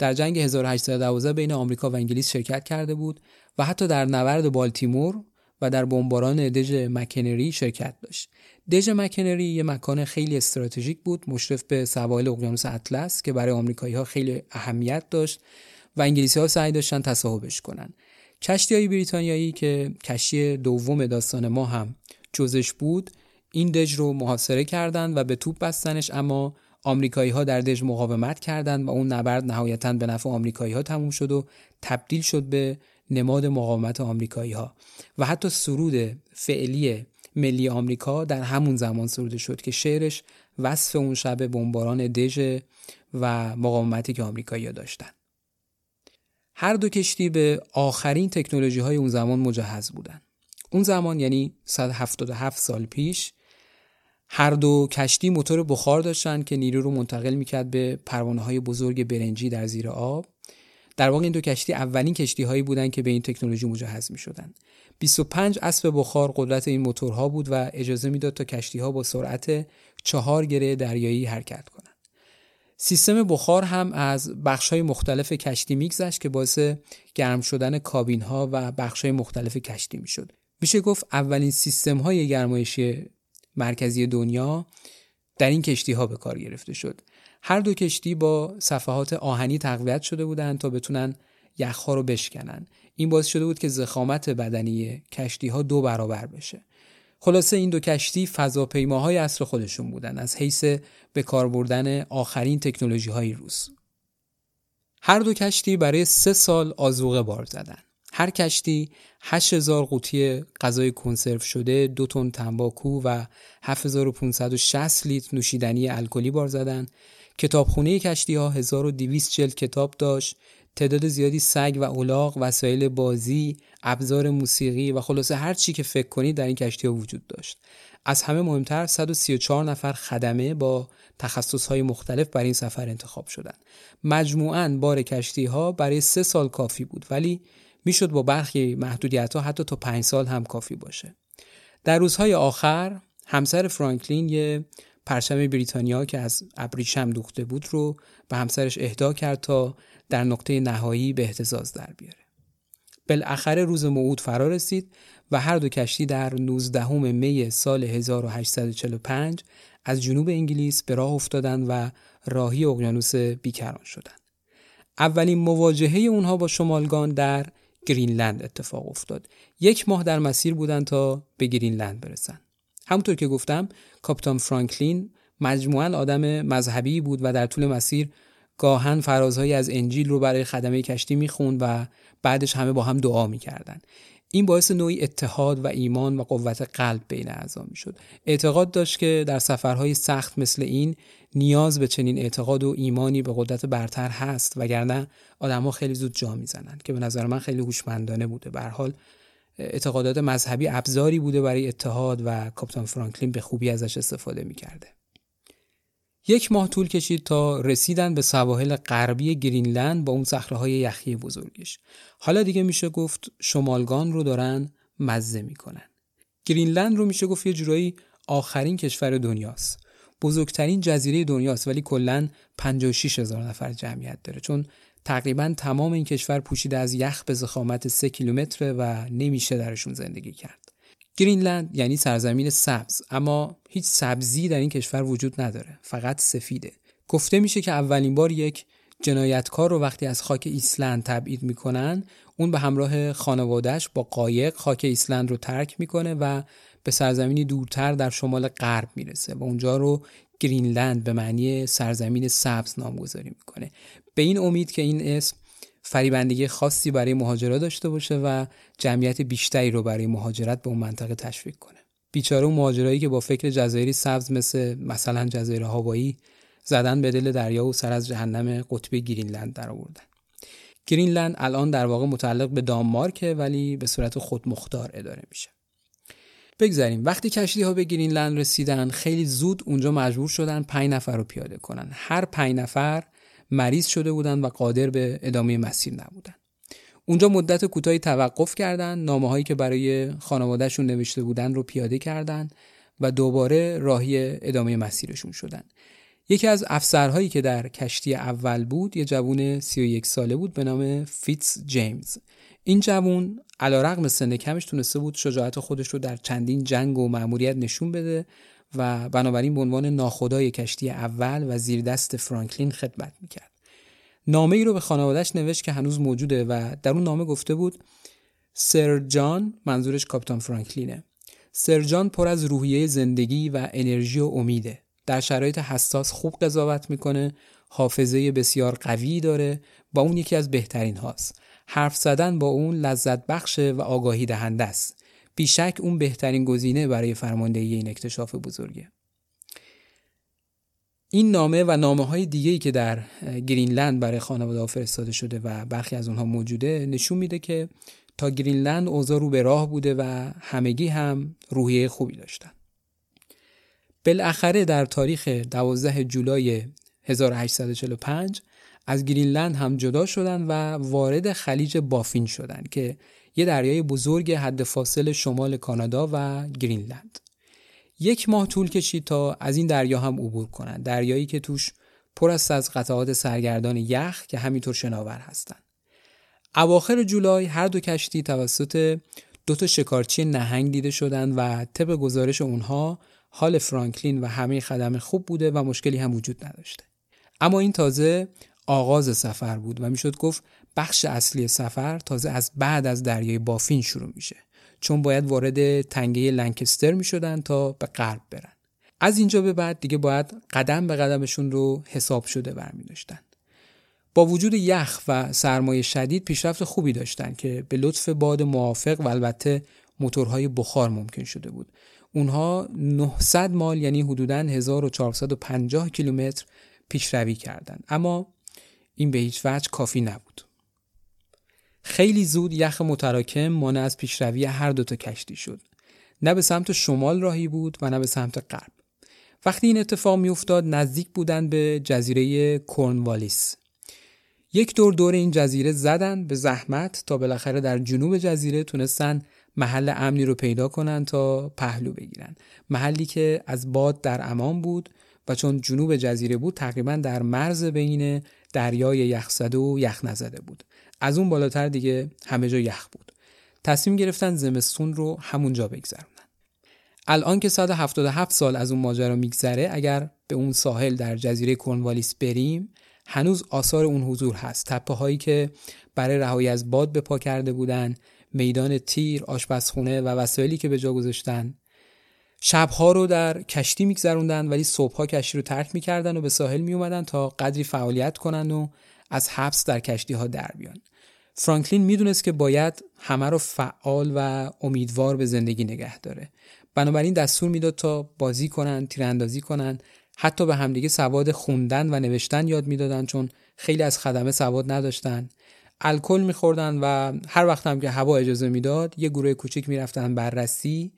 در جنگ 1812 بین آمریکا و انگلیس شرکت کرده بود و حتی در نبرد بالتیمور و در بمباران دژ مکنری شرکت داشت. دژ مکنری یه مکان خیلی استراتژیک بود مشرف به سواحل اقیانوس اطلس که برای آمریکایی ها خیلی اهمیت داشت و انگلیسی ها سعی داشتن تصاحبش کنن. کشتی های بریتانیایی که کشتی دوم داستان ما هم جزش بود این دژ رو محاصره کردند و به توپ بستنش اما آمریکایی ها در دژ مقاومت کردند و اون نبرد نهایتا به نفع آمریکایی ها تموم شد و تبدیل شد به نماد مقاومت آمریکایی ها و حتی سرود فعلی ملی آمریکا در همون زمان سروده شد که شعرش وصف اون شب بمباران دژ و مقاومتی که آمریکایی ها داشتن. هر دو کشتی به آخرین تکنولوژی های اون زمان مجهز بودن. اون زمان یعنی 177 سال پیش هر دو کشتی موتور بخار داشتن که نیرو رو منتقل می‌کرد به پروانه های بزرگ برنجی در زیر آب در واقع این دو کشتی اولین کشتی هایی بودند که به این تکنولوژی مجهز می شدن. 25 اسب بخار قدرت این موتورها بود و اجازه می‌داد تا کشتی ها با سرعت چهار گره دریایی حرکت کنند. سیستم بخار هم از بخش های مختلف کشتی میگذشت که باعث گرم شدن کابین ها و بخش های مختلف کشتی می‌شد. میشه گفت اولین سیستم های گرمایشی مرکزی دنیا در این کشتی ها به کار گرفته شد. هر دو کشتی با صفحات آهنی تقویت شده بودند تا بتونن یخها رو بشکنن. این باعث شده بود که زخامت بدنی کشتی ها دو برابر بشه. خلاصه این دو کشتی فضاپیماهای اصر خودشون بودن از حیث به کار بردن آخرین تکنولوژی های روز. هر دو کشتی برای سه سال آزوقه بار زدن. هر کشتی 8000 قوطی غذای کنسرو شده، دو تن تنباکو و 7560 لیتر نوشیدنی الکلی بار زدن. کتابخونه کشتی ها 1200 جلد کتاب داشت، تعداد زیادی سگ و اولاغ، وسایل بازی، ابزار موسیقی و خلاصه هر چی که فکر کنید در این کشتی ها وجود داشت. از همه مهمتر 134 نفر خدمه با تخصص های مختلف برای این سفر انتخاب شدند. مجموعاً بار کشتی ها برای سه سال کافی بود ولی می‌شد با برخی محدودیت ها حتی تا پنج سال هم کافی باشه در روزهای آخر همسر فرانکلین یه پرچم بریتانیا که از ابریشم دوخته بود رو به همسرش اهدا کرد تا در نقطه نهایی به احتزاز در بیاره بالاخره روز موعود فرا رسید و هر دو کشتی در 19 می سال 1845 از جنوب انگلیس به راه افتادند و راهی اقیانوس بیکران شدند. اولین مواجهه اونها با شمالگان در گرینلند اتفاق افتاد. یک ماه در مسیر بودن تا به گرینلند برسن. همونطور که گفتم کاپیتان فرانکلین مجموعا آدم مذهبی بود و در طول مسیر گاهن فرازهایی از انجیل رو برای خدمه کشتی می‌خوند و بعدش همه با هم دعا می‌کردن. این باعث نوعی اتحاد و ایمان و قوت قلب بین اعضا می‌شد. اعتقاد داشت که در سفرهای سخت مثل این نیاز به چنین اعتقاد و ایمانی به قدرت برتر هست وگرنه آدمها خیلی زود جا می‌زنند که به نظر من خیلی هوشمندانه بوده به حال اعتقادات مذهبی ابزاری بوده برای اتحاد و کاپیتان فرانکلین به خوبی ازش استفاده می‌کرده یک ماه طول کشید تا رسیدن به سواحل غربی گرینلند با اون صخره یخی بزرگش. حالا دیگه میشه گفت شمالگان رو دارن مزه می‌کنن. گرینلند رو میشه گفت یه جورایی آخرین کشور دنیاست. بزرگترین جزیره دنیاست ولی کلا 56 هزار نفر جمعیت داره چون تقریبا تمام این کشور پوشیده از یخ به زخامت 3 کیلومتر و نمیشه درشون زندگی کرد. گرینلند یعنی سرزمین سبز اما هیچ سبزی در این کشور وجود نداره فقط سفیده گفته میشه که اولین بار یک جنایتکار رو وقتی از خاک ایسلند تبعید می‌کنن اون به همراه خانوادهش با قایق خاک ایسلند رو ترک می‌کنه و به سرزمینی دورتر در شمال غرب می‌رسه و اونجا رو گرینلند به معنی سرزمین سبز نامگذاری می‌کنه. به این امید که این اسم فریبندگی خاصی برای مهاجرا داشته باشه و جمعیت بیشتری رو برای مهاجرت به اون منطقه تشویق کنه. بیچاره اون مهاجرایی که با فکر جزایری سبز مثل مثلا جزایر هاوایی زدن به دل دریا و سر از جهنم قطبی گرینلند در آوردن گرینلند الان در واقع متعلق به دانمارک ولی به صورت خودمختار اداره میشه. بگذاریم وقتی کشتی ها به گرینلند رسیدن خیلی زود اونجا مجبور شدن پنج نفر رو پیاده کنن هر پنج نفر مریض شده بودند و قادر به ادامه مسیر نبودند. اونجا مدت کوتاهی توقف کردند، نامه هایی که برای خانوادهشون نوشته بودن رو پیاده کردند و دوباره راهی ادامه مسیرشون شدند. یکی از افسرهایی که در کشتی اول بود یه جوون 31 ساله بود به نام فیتز جیمز این جوون علیرغم سن کمش تونسته بود شجاعت خودش رو در چندین جنگ و مأموریت نشون بده و بنابراین به عنوان ناخدای کشتی اول و زیر دست فرانکلین خدمت می‌کرد. نامه ای رو به خانوادهش نوشت که هنوز موجوده و در اون نامه گفته بود سر جان منظورش کاپیتان فرانکلینه. سر جان پر از روحیه زندگی و انرژی و امیده. در شرایط حساس خوب قضاوت می‌کنه حافظه بسیار قوی داره با اون یکی از بهترین هاست. حرف زدن با اون لذت بخشه و آگاهی دهنده است بیشک اون بهترین گزینه برای فرماندهی این اکتشاف بزرگه این نامه و نامه های دیگه که در گرینلند برای خانواده فرستاده شده و برخی از اونها موجوده نشون میده که تا گرینلند اوضاع رو به راه بوده و همگی هم روحیه خوبی داشتن. بالاخره در تاریخ 12 جولای 1845 از گرینلند هم جدا شدن و وارد خلیج بافین شدند که یه دریای بزرگ حد فاصل شمال کانادا و گرینلند. یک ماه طول کشید تا از این دریا هم عبور کنند. دریایی که توش پر است از قطعات سرگردان یخ که همینطور شناور هستند. اواخر جولای هر دو کشتی توسط دو تا شکارچی نهنگ دیده شدند و طبق گزارش اونها حال فرانکلین و همه خدم خوب بوده و مشکلی هم وجود نداشته. اما این تازه آغاز سفر بود و می‌شد گفت بخش اصلی سفر تازه از بعد از دریای بافین شروع میشه چون باید وارد تنگه لنکستر می‌شدن تا به غرب برن از اینجا به بعد دیگه باید قدم به قدمشون رو حساب شده برمی داشتن. با وجود یخ و سرمایه شدید پیشرفت خوبی داشتن که به لطف باد موافق و البته موتورهای بخار ممکن شده بود. اونها 900 مال یعنی حدوداً 1450 کیلومتر پیشروی کردند اما این به هیچ وجه کافی نبود. خیلی زود یخ متراکم مانع از پیشروی هر دوتا کشتی شد. نه به سمت شمال راهی بود و نه به سمت غرب. وقتی این اتفاق میافتاد نزدیک بودن به جزیره کورنوالیس. یک دور دور این جزیره زدن به زحمت تا بالاخره در جنوب جزیره تونستن محل امنی رو پیدا کنن تا پهلو بگیرن. محلی که از باد در امان بود و چون جنوب جزیره بود تقریبا در مرز بین دریای یخزده و یخ نزده بود. از اون بالاتر دیگه همه جا یخ بود. تصمیم گرفتن زمستون رو همونجا بگذرونن. الان که 177 سال از اون ماجرا میگذره اگر به اون ساحل در جزیره کورنوالیس بریم هنوز آثار اون حضور هست. تپه هایی که برای رهایی از باد به پا کرده بودن میدان تیر آشپزخونه و وسایلی که به جا گذاشتن شبها رو در کشتی میگذروندن ولی صبحها کشتی رو ترک می‌کردن و به ساحل میومدن تا قدری فعالیت کنن و از حبس در کشتی ها در بیان. فرانکلین می‌دونست که باید همه رو فعال و امیدوار به زندگی نگه داره. بنابراین دستور می‌داد تا بازی کنن تیراندازی کنن. حتی به همدیگه سواد خوندن و نوشتن یاد می‌دادن چون خیلی از خدمه سواد نداشتن. الکل میخوردن و هر وقت هم که هوا اجازه می‌داد یه گروه کوچیک می‌رفتن بررسی.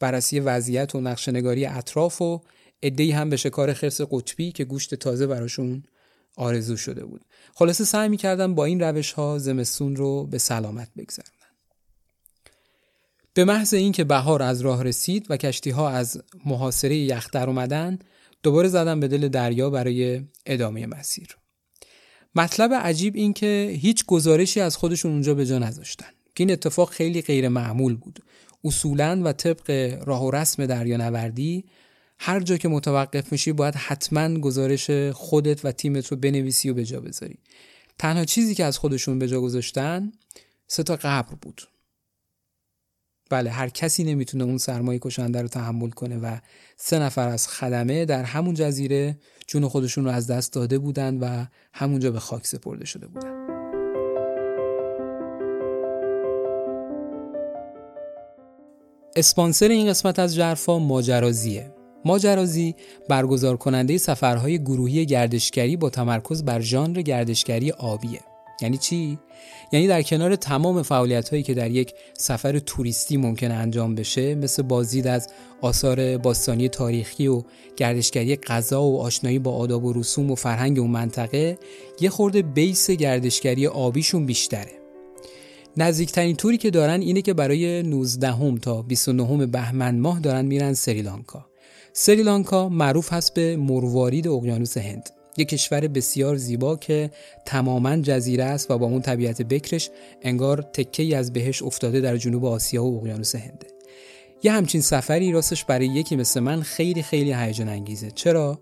بررسی وضعیت و نقشنگاری اطراف و ادهی هم به شکار خرس قطبی که گوشت تازه براشون آرزو شده بود. خلاصه سعی می‌کردن با این روش ها زمستون رو به سلامت بگذرونن به محض اینکه بهار از راه رسید و کشتی ها از محاصره یخ در اومدن دوباره زدن به دل دریا برای ادامه مسیر. مطلب عجیب این که هیچ گزارشی از خودشون اونجا به جا نذاشتن. که این اتفاق خیلی غیر معمول بود. اصولا و طبق راه و رسم دریانوردی هر جا که متوقف میشی باید حتما گزارش خودت و تیمت رو بنویسی و به جا بذاری. تنها چیزی که از خودشون به جا گذاشتن سه تا قبر بود. بله هر کسی نمی‌تونه اون سرمایه کشنده رو تحمل کنه و سه نفر از خدمه در همون جزیره جون خودشون رو از دست داده بودن و همونجا به خاک سپرده شده بودن. اسپانسر این قسمت از جرفا ماجرازیه. ماجرازی برگزار کننده سفرهای گروهی گردشگری با تمرکز بر ژانر گردشگری آبیه. یعنی چی؟ یعنی در کنار تمام فعالیت هایی که در یک سفر توریستی ممکن انجام بشه مثل بازدید از آثار باستانی تاریخی و گردشگری غذا و آشنایی با آداب و رسوم و فرهنگ اون منطقه یه خورده بیس گردشگری آبیشون بیشتره. نزدیکترین توری که دارن اینه که برای 19 هم تا 29 بهمن ماه دارن میرن سریلانکا. سریلانکا معروف هست به مروارید اقیانوس هند. یک کشور بسیار زیبا که تماما جزیره است و با اون طبیعت بکرش انگار تکه از بهش افتاده در جنوب آسیا و اقیانوس هنده یه همچین سفری راستش برای یکی مثل من خیلی خیلی هیجان انگیزه چرا؟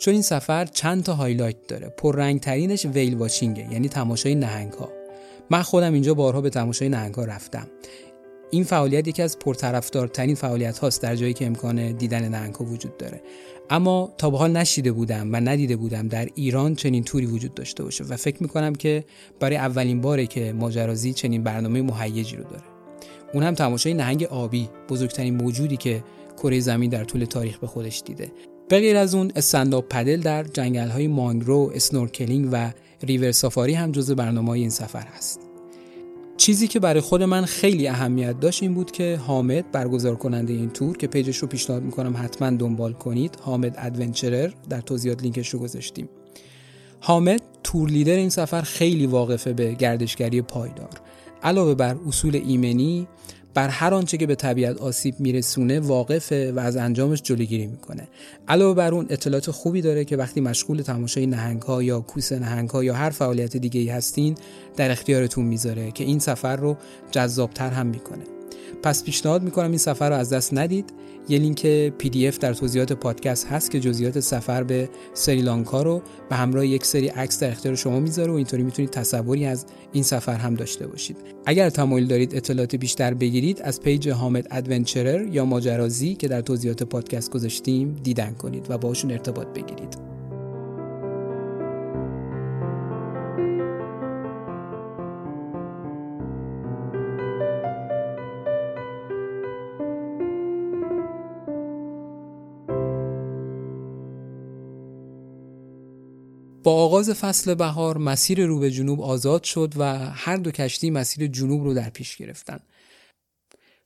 چون این سفر چند تا highlight داره. پررنگ ترینش whale watching ه یعنی تماشای نهنگ ها من خودم اینجا بارها به تماشای نهنگها رفتم. این فعالیت یکی از پرطرفدارترین فعالیت هاست در جایی که امکان دیدن نهنگها وجود داره. اما تا به حال نشنیده بودم و ندیده بودم در ایران چنین توری وجود داشته باشه و فکر می‌کنم که برای اولین باره که ماجرازی چنین برنامه مهیجی رو داره. اون هم تماشای نهنگ آبی بزرگترین موجودی که کره زمین در طول تاریخ به خودش دیده. به غیر از اون stand-up paddle در جنگل های مانگرو، snorkeling و river safari هم جزو برنامه این سفر هست. چیزی که برای خود من خیلی اهمیت داشت این بود که حامد برگزار کننده این تور که page ش رو پیشنهاد می‌کنم حتما دنبال کنید حامد adventurer در توضیحات لینکش رو گذاشتیم حامد tour leader این سفر خیلی واقفه به گردشگری پایدار علاوه بر اصول ایمنی بر هر آنچه که به طبیعت آسیب میرسونه واقفه و از انجامش جلوگیری می‌کنه. علاوه بر اون اطلاعات خوبی داره که وقتی مشغول تماشای نهنگ ها یا کوسه نهنگ ها یا هر فعالیت دیگه ای هستین در اختیارتون می‌ذاره که این سفر رو جذابتر هم می‌کنه. پس پیشنهاد می‌کنم این سفر رو از دست ندید. یه لینک PDF در توضیحات پادکست هست که جزئیات سفر به سریلانکا رو به همراه یک سری عکس در اختیار شما می‌ذاره و اینطوری می‌تونید تصوری از این سفر هم داشته باشید. اگر تمایل دارید اطلاعات بیشتر بگیرید از پیج حامد ادونچرر یا ماجرازی که در توضیحات پادکست گذاشتیم دیدن کنید و باشون ارتباط بگیرید. آغاز فصل بهار مسیر رو به جنوب آزاد شد و هر دو کشتی مسیر جنوب رو در پیش گرفتن.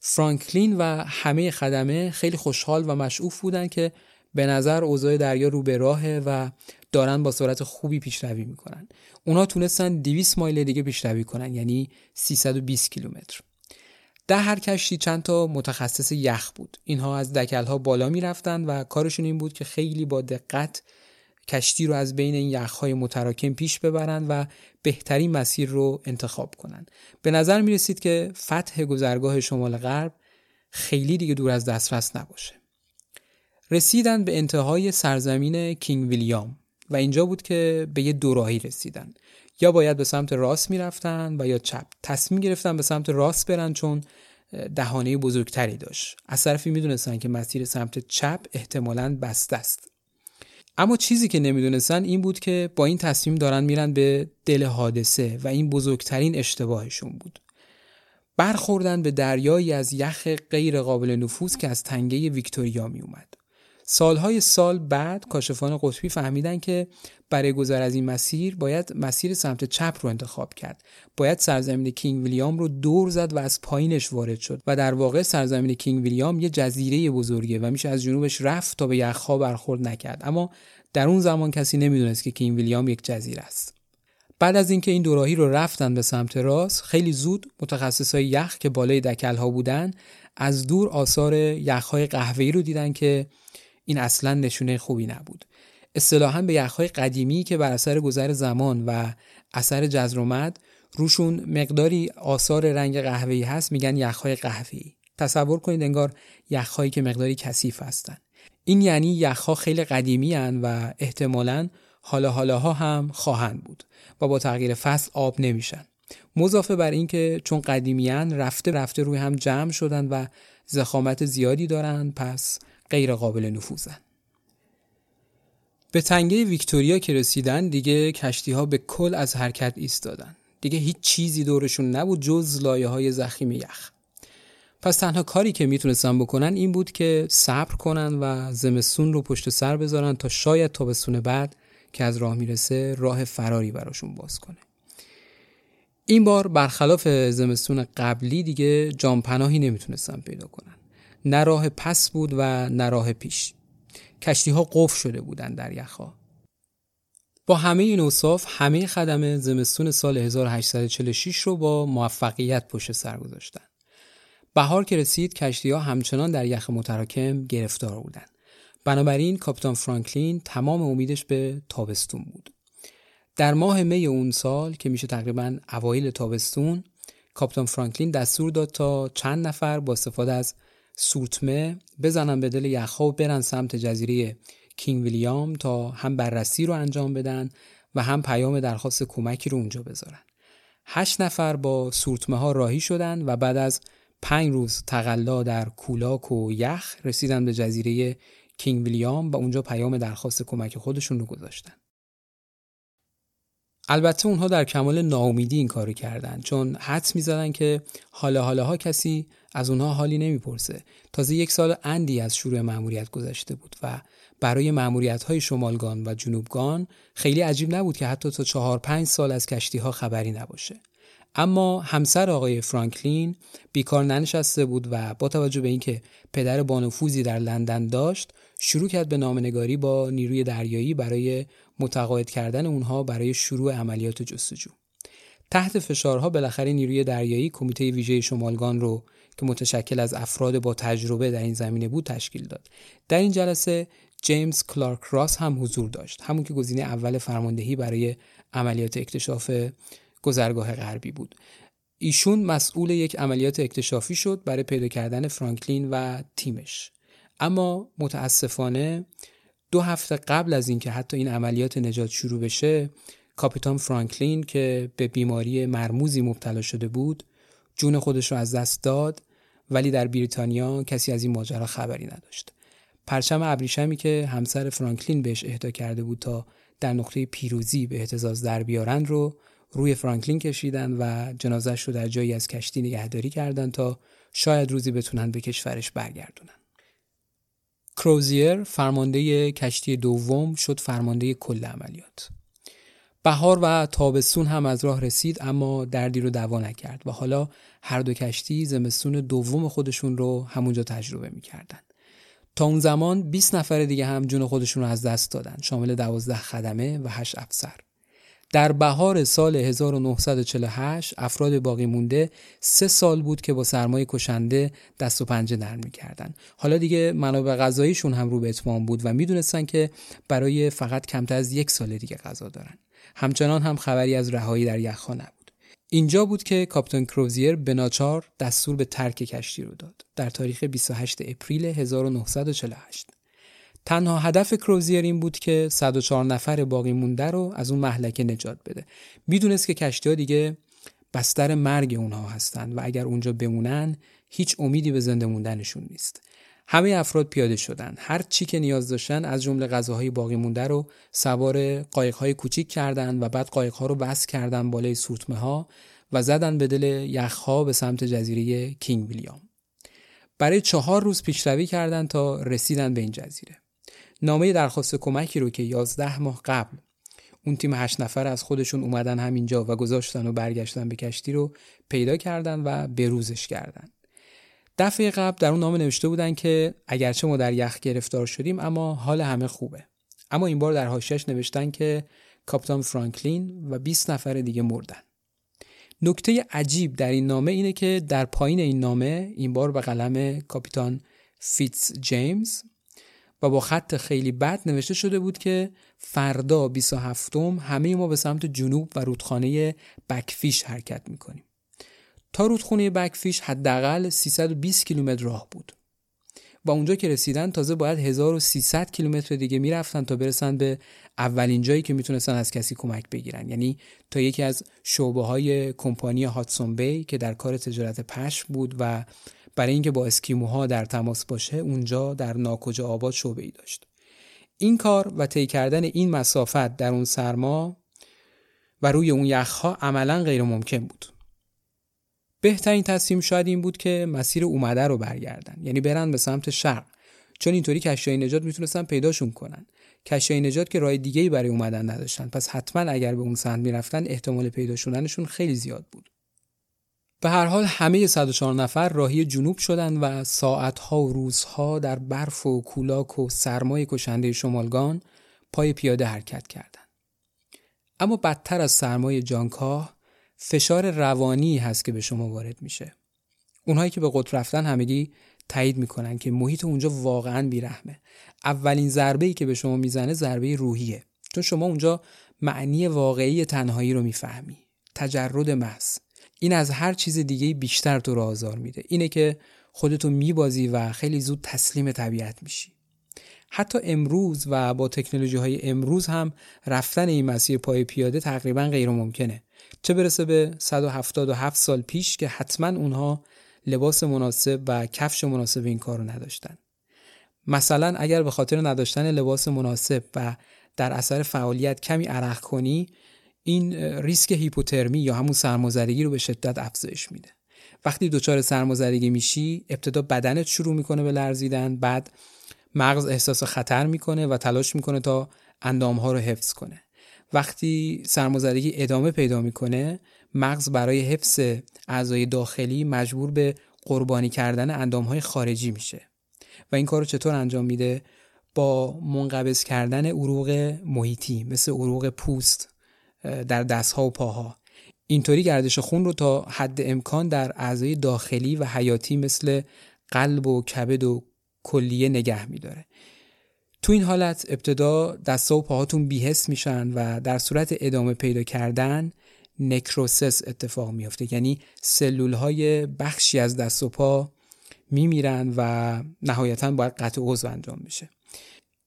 فرانکلین و همه خدمه خیلی خوشحال و مشعوف بودن که به نظر اوضاع دریا رو به راهه و دارن با سرعت خوبی پیشروی می‌کنن. اونا تونستن 200 مایل دیگه پیشروی کنن یعنی 320 کیلومتر. در هر کشتی چند تا متخصص یخ بود. اینها از دکلها بالا می‌رفتن و کارشون این بود که خیلی با دقت کشتی رو از بین این یخهای متراکم پیش ببرند و بهترین مسیر رو انتخاب کنند. به نظر می رسید که فتح گذرگاه شمال غرب خیلی دیگه دور از دسترس نباشه. رسیدن به انتهای سرزمین کینگ ویلیام و اینجا بود که به یه دوراهی رسیدن. یا باید به سمت راست می‌رفتن و یا چپ. تصمیم گرفتن به سمت راست برن چون دهانه بزرگتری داشت. از طرفی می‌دونستن که مسیر سمت چپ احتمالاً بسته است. اما چیزی که نمی‌دونستن این بود که با این تصمیم دارن میرن به دل حادثه و این بزرگترین اشتباهشون بود. برخوردن به دریایی از یخ غیر قابل نفوذ که از تنگه ویکتوریا می اومد. سالهای سال بعد کاشفان قطبی فهمیدن که برای گذر از این مسیر باید مسیر سمت چپ رو انتخاب کرد. باید سرزمین کینگ ویلیام رو دور زد و از پایینش وارد شد و در واقع سرزمین کینگ ویلیام یه جزیره بزرگه و میشه از جنوبش رفت تا به یخها برخورد نکرد. اما در اون زمان کسی نمی‌دونست که کینگ ویلیام یک جزیره است. بعد از اینکه این دوراهی رو رفتن به سمت راست خیلی زود متخصصای یخ که بالای دکل ها بودن از دور آثار یخهای قهوه‌ای رو دیدن که این اصلا نشونه خوبی نبود. اصطلاحا به یخهای قدیمی که بر اثر گذر زمان و اثر جزرومد روشون مقداری آثار رنگ قهوه‌ای هست میگن یخهای قهوه‌ای. تصور کنید انگار یخهایی که مقداری کثیف هستن. این یعنی یخها خیلی قدیمی هن و احتمالا حالا حالاها هم خواهند بود و با تغییر فصل آب نمیشن. مضافه بر اینکه چون قدیمیان رفته رفته روی هم جمع شدن و زخامت زیادی دارن پس غیر قابل نفوذن. به تنگه ویکتوریا که رسیدن دیگه کشتی ها به کل از حرکت ایستادن. دیگه هیچ چیزی دورشون نبود جز لایه های زخیم یخ. پس تنها کاری که می‌تونستن بکنن این بود که صبر کنن و زمستون رو پشت سر بذارن تا شاید تابستون بعد که از راه می‌رسه راه فراری براشون باز کنه. این بار برخلاف زمستون قبلی دیگه جامپناهی نمی‌تونستن پیدا کنن. نه راه پس بود و نه راه پیش. کشتی ها قفل شده بودند در یخها. با همه این اوصاف همه خدمه زمستون سال 1846 رو با موفقیت پشت سر گذاشتن. بهار که رسید کشتی ها همچنان در یخ متراکم گرفتار بودند. بنابراین کاپیتان فرانکلین تمام امیدش به تابستون بود. در ماه می اون سال که میشه تقریبا اوایل تابستون کاپیتان فرانکلین دستور داد تا چند نفر با استفاده از سورتمه بزنن به دل یخها و برن سمت جزیره کینگ ویلیام تا هم بررسی رو انجام بدن و هم پیام درخواست کمکی رو اونجا بذارن. هشت نفر با سورتمه ها راهی شدن و بعد از پنج روز تقلا در کولاک و یخ رسیدن به جزیره کینگ ویلیام و اونجا پیام درخواست کمک خودشون رو گذاشتن. البته اونها در کمال ناامیدی این کارو کردن چون حدس می‌زدن که حالا حالاها کسی از اونها حالی نمی‌پرسه. تازه یک سال اندی از شروع مأموریت گذشته بود و برای مأموریت های شمالگان و جنوبگان خیلی عجیب نبود که حتی تا چهار پنج سال از کشتی ها خبری نباشه. اما همسر آقای فرانکلین بیکار ننشسته بود و با توجه به اینکه پدر بانفوزی در لندن داشت شروع کرد به نامنگاری با نیروی دریایی برای متقاعد کردن اونها برای شروع عملیات جستجو. تحت فشارها بالاخره نیروی دریایی کمیته ویژه شمالگان رو که متشکل از افراد با تجربه در این زمینه بود تشکیل داد. در این جلسه جیمز کلارک راس هم حضور داشت همون که گزینه اول فرماندهی برای عملیات اکتشاف گذرگاه غربی بود. ایشون مسئول یک عملیات اکتشافی شد برای پیدا کردن فرانکلین و تیمش. اما متاسفانه دو هفته قبل از اینکه حتی این عملیات نجات شروع بشه کاپیتان فرانکلین که به بیماری مرموزی مبتلا شده بود جون خودش رو از دست داد ولی در بریتانیا کسی از این ماجرا خبری نداشت پرچم ابریشمی که همسر فرانکلین بهش اهدا کرده بود تا در نقطه پیروزی به احتزاز در بیارن رو روی فرانکلین کشیدن و جنازش رو در جایی از کشتی نگهداری کردند تا شاید روزی بتونن به کشورش برگردونن. کروزیر فرمانده کشتی دوم شد فرمانده کل عملیات. بهار و تابستون هم از راه رسید اما دردی رو دوا نکرد و حالا هر دو کشتی زمستون دوم خودشون رو همونجا تجربه می‌کردن. تا اون زمان 20 نفر دیگه هم جون خودشون رو از دست دادن شامل 12 خدمه و 8 افسر. در بهار سال 1948 افراد باقی مونده سه سال بود که با سرمایه کشنده دست و پنجه نرم می‌کردن حالا دیگه منابع غذاییشون هم رو به اتمام بود و می‌دونستن که برای فقط کمتر از یک سال دیگه غذا دارن همچنان هم خبری از رهایی در یخها نبود اینجا بود که کاپتان کروزیر به ناچار دستور به ترک کشتی رو داد در تاریخ 28 اپریل 1948 تنها هدف کروزیر این بود که 104 نفر باقی مونده رو از اون محلکه نجات بده. می‌دونست که کشتی ها دیگه بستر مرگ اونها هستند و اگر اونجا بمونن هیچ امیدی به زنده موندنشون نیست. همه افراد پیاده شدن. هر چی که نیاز داشتن از جمله غذاهای باقی مونده رو سوار قایق‌های کوچیک کردند و بعد قایق‌ها رو بس کردن بالای سورتمه ها و زدن به دل یخها به سمت جزیره کینگ ویلیام. برای چهار روز پیشروی کردند تا رسیدن به این جزیره. نامه درخواست کمکی رو که 11 ماه قبل اون تیم هشت نفر از خودشون اومدن همینجا و گذاشتن و برگشتن به کشتی رو پیدا کردن و بروزش کردن. دفعه قبل در اون نامه نوشته بودن که اگرچه ما در یخ گرفتار شدیم اما حال همه خوبه اما این بار در حاشیه‌اش نوشتن که کاپیتان فرانکلین و 20 نفر دیگه مردن نکته عجیب در این نامه اینه که در پایین این نامه این بار به قلم کاپیتان فیتز جیمز و با خط خیلی بد نوشته شده بود که فردا 27 همه ما به سمت جنوب و رودخانه بکفیش حرکت می‌کنیم. تا رودخانه بکفیش حداقل 320 کیلومتر راه بود. و اونجا که رسیدن تازه باید 1300 کیلومتر دیگه می‌رفتن تا برسن به اولین جایی که می‌تونستن از کسی کمک بگیرن. یعنی تا یکی از شعبه های کمپانی هاتسون بی که در کار تجارت پشم بود و برای اینکه با اسکیموها در تماس باشه اونجا در ناکجا آباد شعبه ای داشت. این کار و طی کردن این مسافت در اون سرما و روی اون یخها عملا غیر ممکن بود. بهترین تصمیم شاید این بود که مسیر اومده رو برگردن. یعنی برن به سمت شرق. چون اینطوری کشتی نجات می‌تونستن پیداشون کنن. کشتی نجات که راه دیگه ای برای اومدن نداشتن. پس حتما اگر به اون سمت می‌رفتن احتمال پیدا شدنشون خیلی زیاد بود. به هر حال همه 104 نفر راهی جنوب شدند و ساعتها و روزها در برف و کولاک و سرمای کشنده شمالگان پای پیاده حرکت کردند. اما بدتر از سرمای جانکاه فشار روانی هست که به شما وارد میشه. اونهایی که به قطر رفتن همگی تایید می‌کنن که محیط اونجا واقعا بیرحمه. اولین ضربه ای که به شما می‌زنه ضربه روحیه. چون شما اونجا معنی واقعی تنهایی رو می‌فهمی. تجرد محض. این از هر چیز دیگه بیشتر تو رو آزار میده اینه که خودتو میبازی و خیلی زود تسلیم طبیعت میشی حتی امروز و با تکنولوژی های امروز هم رفتن این مسیر پای پیاده تقریبا غیر ممکنه چه برسه به 177 سال پیش که حتما اونها لباس مناسب و کفش مناسب این کار رو نداشتن. مثلا اگر به خاطر نداشتن لباس مناسب و در اثر فعالیت کمی عرق کنی این ریسک هیپوترمی یا همون سرمازدگی رو به شدت افزایش میده. وقتی دچار سرمازدگی میشی ابتدا بدنت شروع می‌کنه به لرزیدن بعد مغز احساس خطر می‌کنه و تلاش می‌کنه تا اندامها رو حفظ کنه. وقتی سرمازدگی ادامه پیدا می‌کنه مغز برای حفظ اعضای داخلی مجبور به قربانی کردن اندامهای خارجی میشه. و این کار رو چطور انجام میده؟ با منقبض کردن عروق محیطی مثل عروق پوست در دستها و پاها. اینطوری گردش خون رو تا حد امکان در اعضای داخلی و حیاتی مثل قلب و کبد و کلیه نگه میداره. تو این حالت ابتدا دستا و پاهاتون بیهست میشن و در صورت ادامه پیدا کردن نکروسس اتفاق میافته. یعنی سلول های بخشی از دست و پا میمیرن و نهایتا باید قطع عضو انجام بشه.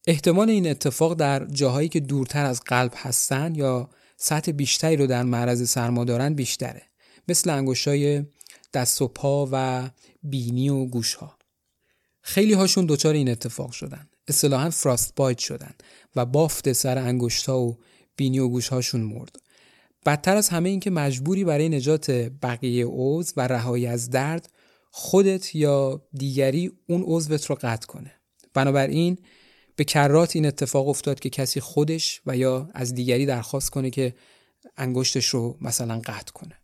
احتمال این اتفاق در جاهایی که دورتر از قلب هستن یا سطح بیشتری رو در معرض سرما دارن بیشتره مثل انگشتای دست و پا و بینی و گوش ها خیلی هاشون دچار این اتفاق شدن. اصطلاحا فراست بایت شدن و بافت سر انگشتا و بینی و گوش هاشون مرد. بدتر از همه این که مجبوری برای نجات بقیه عضو و رهایی از درد خودت یا دیگری اون عضوت رو قطع کنه. بنابراین به کرات این اتفاق افتاد که کسی خودش و یا از دیگری درخواست کنه که انگشتش رو مثلا قطع کنه.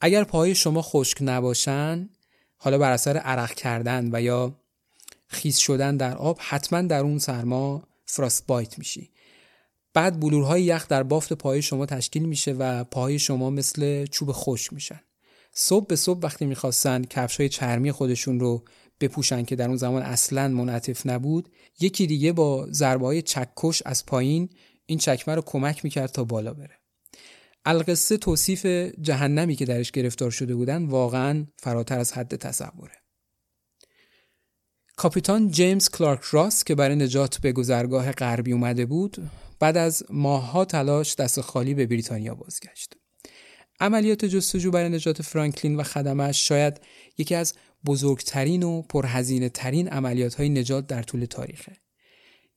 اگر پاهای شما خشک نباشن حالا بر اثر عرق کردن و یا خیس شدن در آب حتما در اون سرما فراست بایت میشی. بعد بلورهای یخ در بافت پای شما تشکیل میشه و پاهای شما مثل چوب خوش میشن. صبح به صبح وقتی می‌خواستن کفش های چرمی خودشون رو بپوشن که در اون زمان اصلا منعطف نبود یکی دیگه با ضربه های چکش از پایین این چکمه رو کمک می‌کرد تا بالا بره. القصه توصیف جهنمی که درش گرفتار شده بودن واقعا فراتر از حد تصوره. کاپیتان جیمز کلارک راس که برای نجات به گذرگاه غربی اومده بود بعد از ماهها تلاش دست خالی به بریتانیا بازگشت عملیات جستجو برای نجات فرانکلین و خدمش شاید یکی از بزرگترین و پرهزینه ترین عملیات های نجات در طول تاریخه.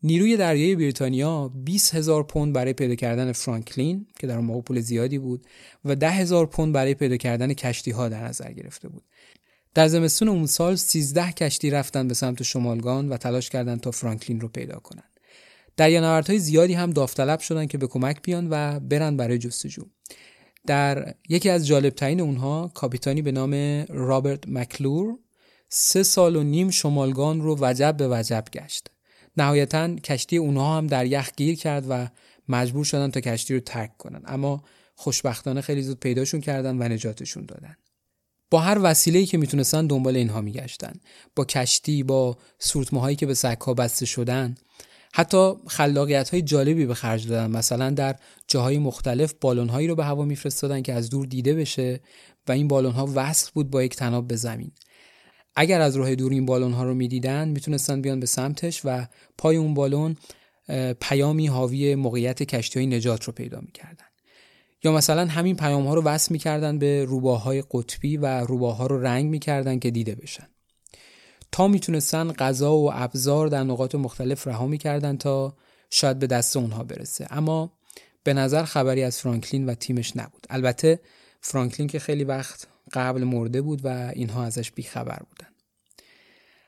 نیروی دریایی بریتانیا 20 هزار پوند برای پیدا کردن فرانکلین که در اون موقع پول زیادی بود و 10 هزار پوند برای پیدا کردن کشتی ها در نظر گرفته بود. در زمستون اون سال 13 کشتی رفتن به سمت شمالگان و تلاش کردند تا فرانکلین رو پیدا کنند. دریانوردهای زیادی هم داوطلب شدن که به کمک بیان و برن برای جستجو. در یکی از جالبترین اونها کاپیتانی به نام رابرت مکلور سه سال و نیم شمالگان رو وجب به وجب گشت. نهایتا کشتی اونها هم در یخ گیر کرد و مجبور شدن تا کشتی رو ترک کنن اما خوشبختانه خیلی زود پیداشون کردن و نجاتشون دادن. با هر وسیله‌ای که می‌تونستن دنبال اینها میگشتن. با کشتی با سورتمه که به سکا بسته شدن. حتی خلاقیت های جالبی به خرج دادن. مثلا در جاهای مختلف بالون هایی رو به هوا میفرستادن که از دور دیده بشه و این بالون ها وصل بود با یک تناب به زمین. اگر از راه دور این بالون ها رو می‌دیدن می‌تونستن بیان به سمتش و پای اون بالون پیامی حاوی موقعیت کشتی های نجات رو پیدا می‌کردن. مثلا همین پیام ها رو وصل می‌کردن به روباهای قطبی و روباها رو رنگ می‌کردن که دیده بشن. تا می‌تونستن غذا و ابزار در نقاط مختلف رها می‌کردن تا شاید به دست اونها برسه. اما به نظر خبری از فرانکلین و تیمش نبود. البته فرانکلین که خیلی وقت قبل مرده بود و اینها ازش بیخبر بودن.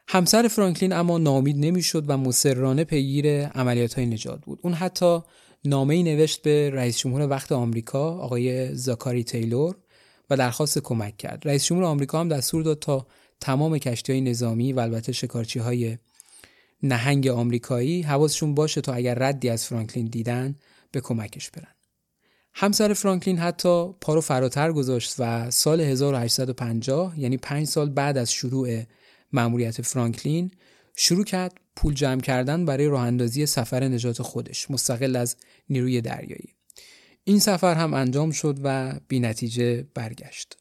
همسر فرانکلین اما نامید نمی‌شد و مصرانه پیگیر عملیات های نجات بود. اون حتی نامه ای نوشت به رئیس جمهور وقت آمریکا آقای زاکاری تیلور و درخواست کمک کرد رئیس جمهور آمریکا هم دستور داد تا تمام کشتی های نظامی و البته شکارچی های نهنگ آمریکایی حواسشون باشه تا اگر ردی از فرانکلین دیدن به کمکش برن. همسر فرانکلین حتی پارو فراتر گذاشت و سال 1850 یعنی پنج سال بعد از شروع مأموریت فرانکلین شروع کرد پول جمع کردن برای راه اندازی سفر نجات خودش مستقل از نیروی دریایی. این سفر هم انجام شد و بی نتیجه برگشت.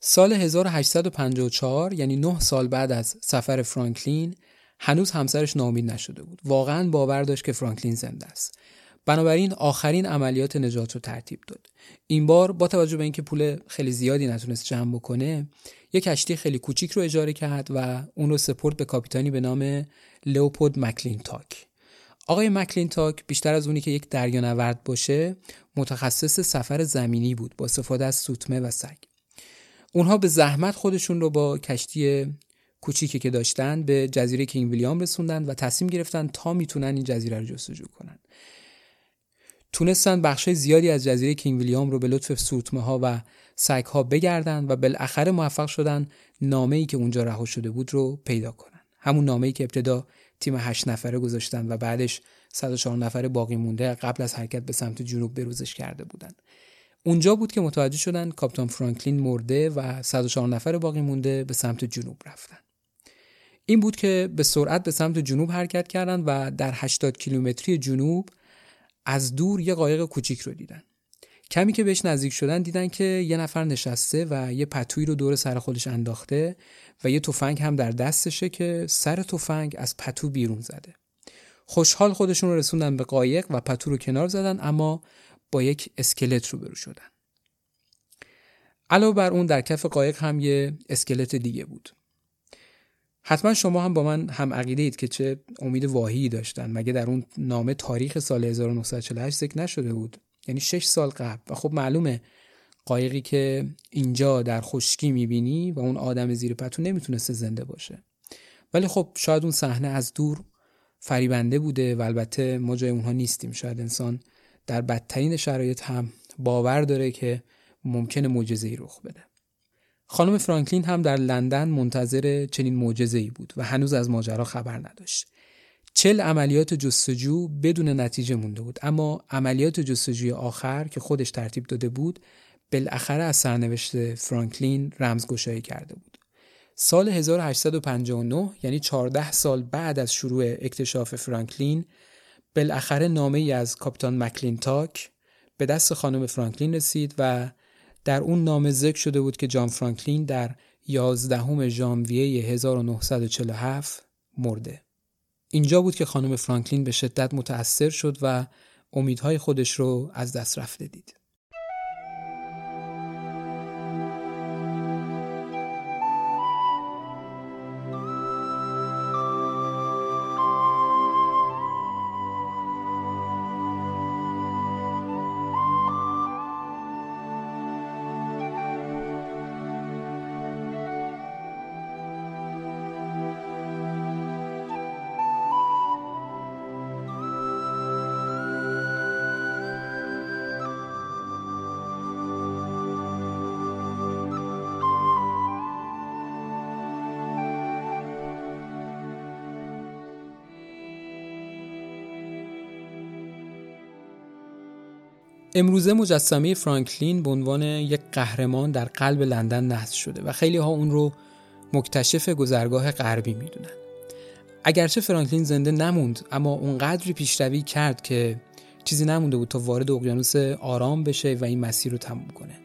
سال 1854 یعنی 9 سال بعد از سفر فرانکلین هنوز همسرش ناامید نشده بود واقعا باور داشت که فرانکلین زنده است بنابراین آخرین عملیات نجات رو ترتیب داد این بار با توجه به اینکه پول خیلی زیادی نتونست جمع بکنه یک کشتی خیلی کوچیک رو اجاره کرد و اون رو سپرد به کاپیتانی به نام لئوپولد مکلینتاک آقای مکلینتاک بیشتر از اونی که یک دریانورد باشه متخصص سفر زمینی بود با استفاده از سورتمه و سگ. اونها به زحمت خودشون رو با کشتی کوچیکی که داشتن به جزیره کینگ ویلیام رسوندن و تصمیم گرفتن تا می‌تونن این جزیره رو جستجو کنن. تونستن بخش زیادی از جزیره کینگ ویلیام رو به لطف سورتمه ها و سگ ها بگردن و بالاخره موفق شدن نامه ای که اونجا رها شده بود رو پیدا کنن. همون نامه ای که ابتدا تیم هشت نفره گذاشتن و بعدش 104 نفر باقی مونده قبل از حرکت به سمت جنوب بروزش کرده بودن. اونجا بود که متوجه شدن کاپیتان فرانکلین مرده و 104 نفر باقی مونده به سمت جنوب رفتن. این بود که به سرعت به سمت جنوب حرکت کردند و در 80 کیلومتری جنوب از دور یه قایق کوچیک رو دیدن. کمی که بهش نزدیک شدن دیدن که یه نفر نشسته و یه پتویی رو دور سر خودش انداخته و یه تفنگ هم در دستشه که سر تفنگ از پتو بیرون زده. خوشحال خودشون رو رسوندن به قایق و پتو رو کنار زدن اما با یک اسکلت روبرو شدن. علاوه بر اون در کف قایق هم یه اسکلت دیگه بود. حتما شما هم با من هم عقیده اید که چه امید واهی داشتن. مگه در اون نامه تاریخ سال 1948 ذکر نشده بود؟ یعنی 6 سال قبل. و خب معلومه قایقی که اینجا در خشکی می‌بینی و اون آدم زیر پتو نمی‌تونسته زنده باشه. ولی خب شاید اون صحنه از دور فریبنده بوده و البته ما جای اونها نیستیم. شاید انسان در بدترین شرایط هم باور داره که ممکنه معجزه‌ای رخ بده. خانم فرانکلین هم در لندن منتظر چنین معجزه‌ای بود و هنوز از ماجرا خبر نداشت. چل عملیات جستجو بدون نتیجه مونده بود اما عملیات جستجوی آخر که خودش ترتیب داده بود بالاخره از سرنوشت فرانکلین رمزگشایی کرده بود. سال 1859 یعنی 14 سال بعد از شروع اکتشاف فرانکلین بالاخره نامه ای از کاپیتان مکلین تاک به دست خانم فرانکلین رسید و در اون نامه ذکر شده بود که جان فرانکلین در 11 ژانویه 1947 مرده. اینجا بود که خانم فرانکلین به شدت متأثر شد و امیدهای خودش رو از دست رفته دید. امروزه مجسمه فرانکلین به عنوان یک قهرمان در قلب لندن نصب شده و خیلی ها اون رو مکتشف گذرگاه غربی می‌دونن. اگرچه فرانکلین زنده نموند اما اونقدری پیشروی کرد که چیزی نمونده بود تا وارد اقیانوس آرام بشه و این مسیر رو تموم کنه.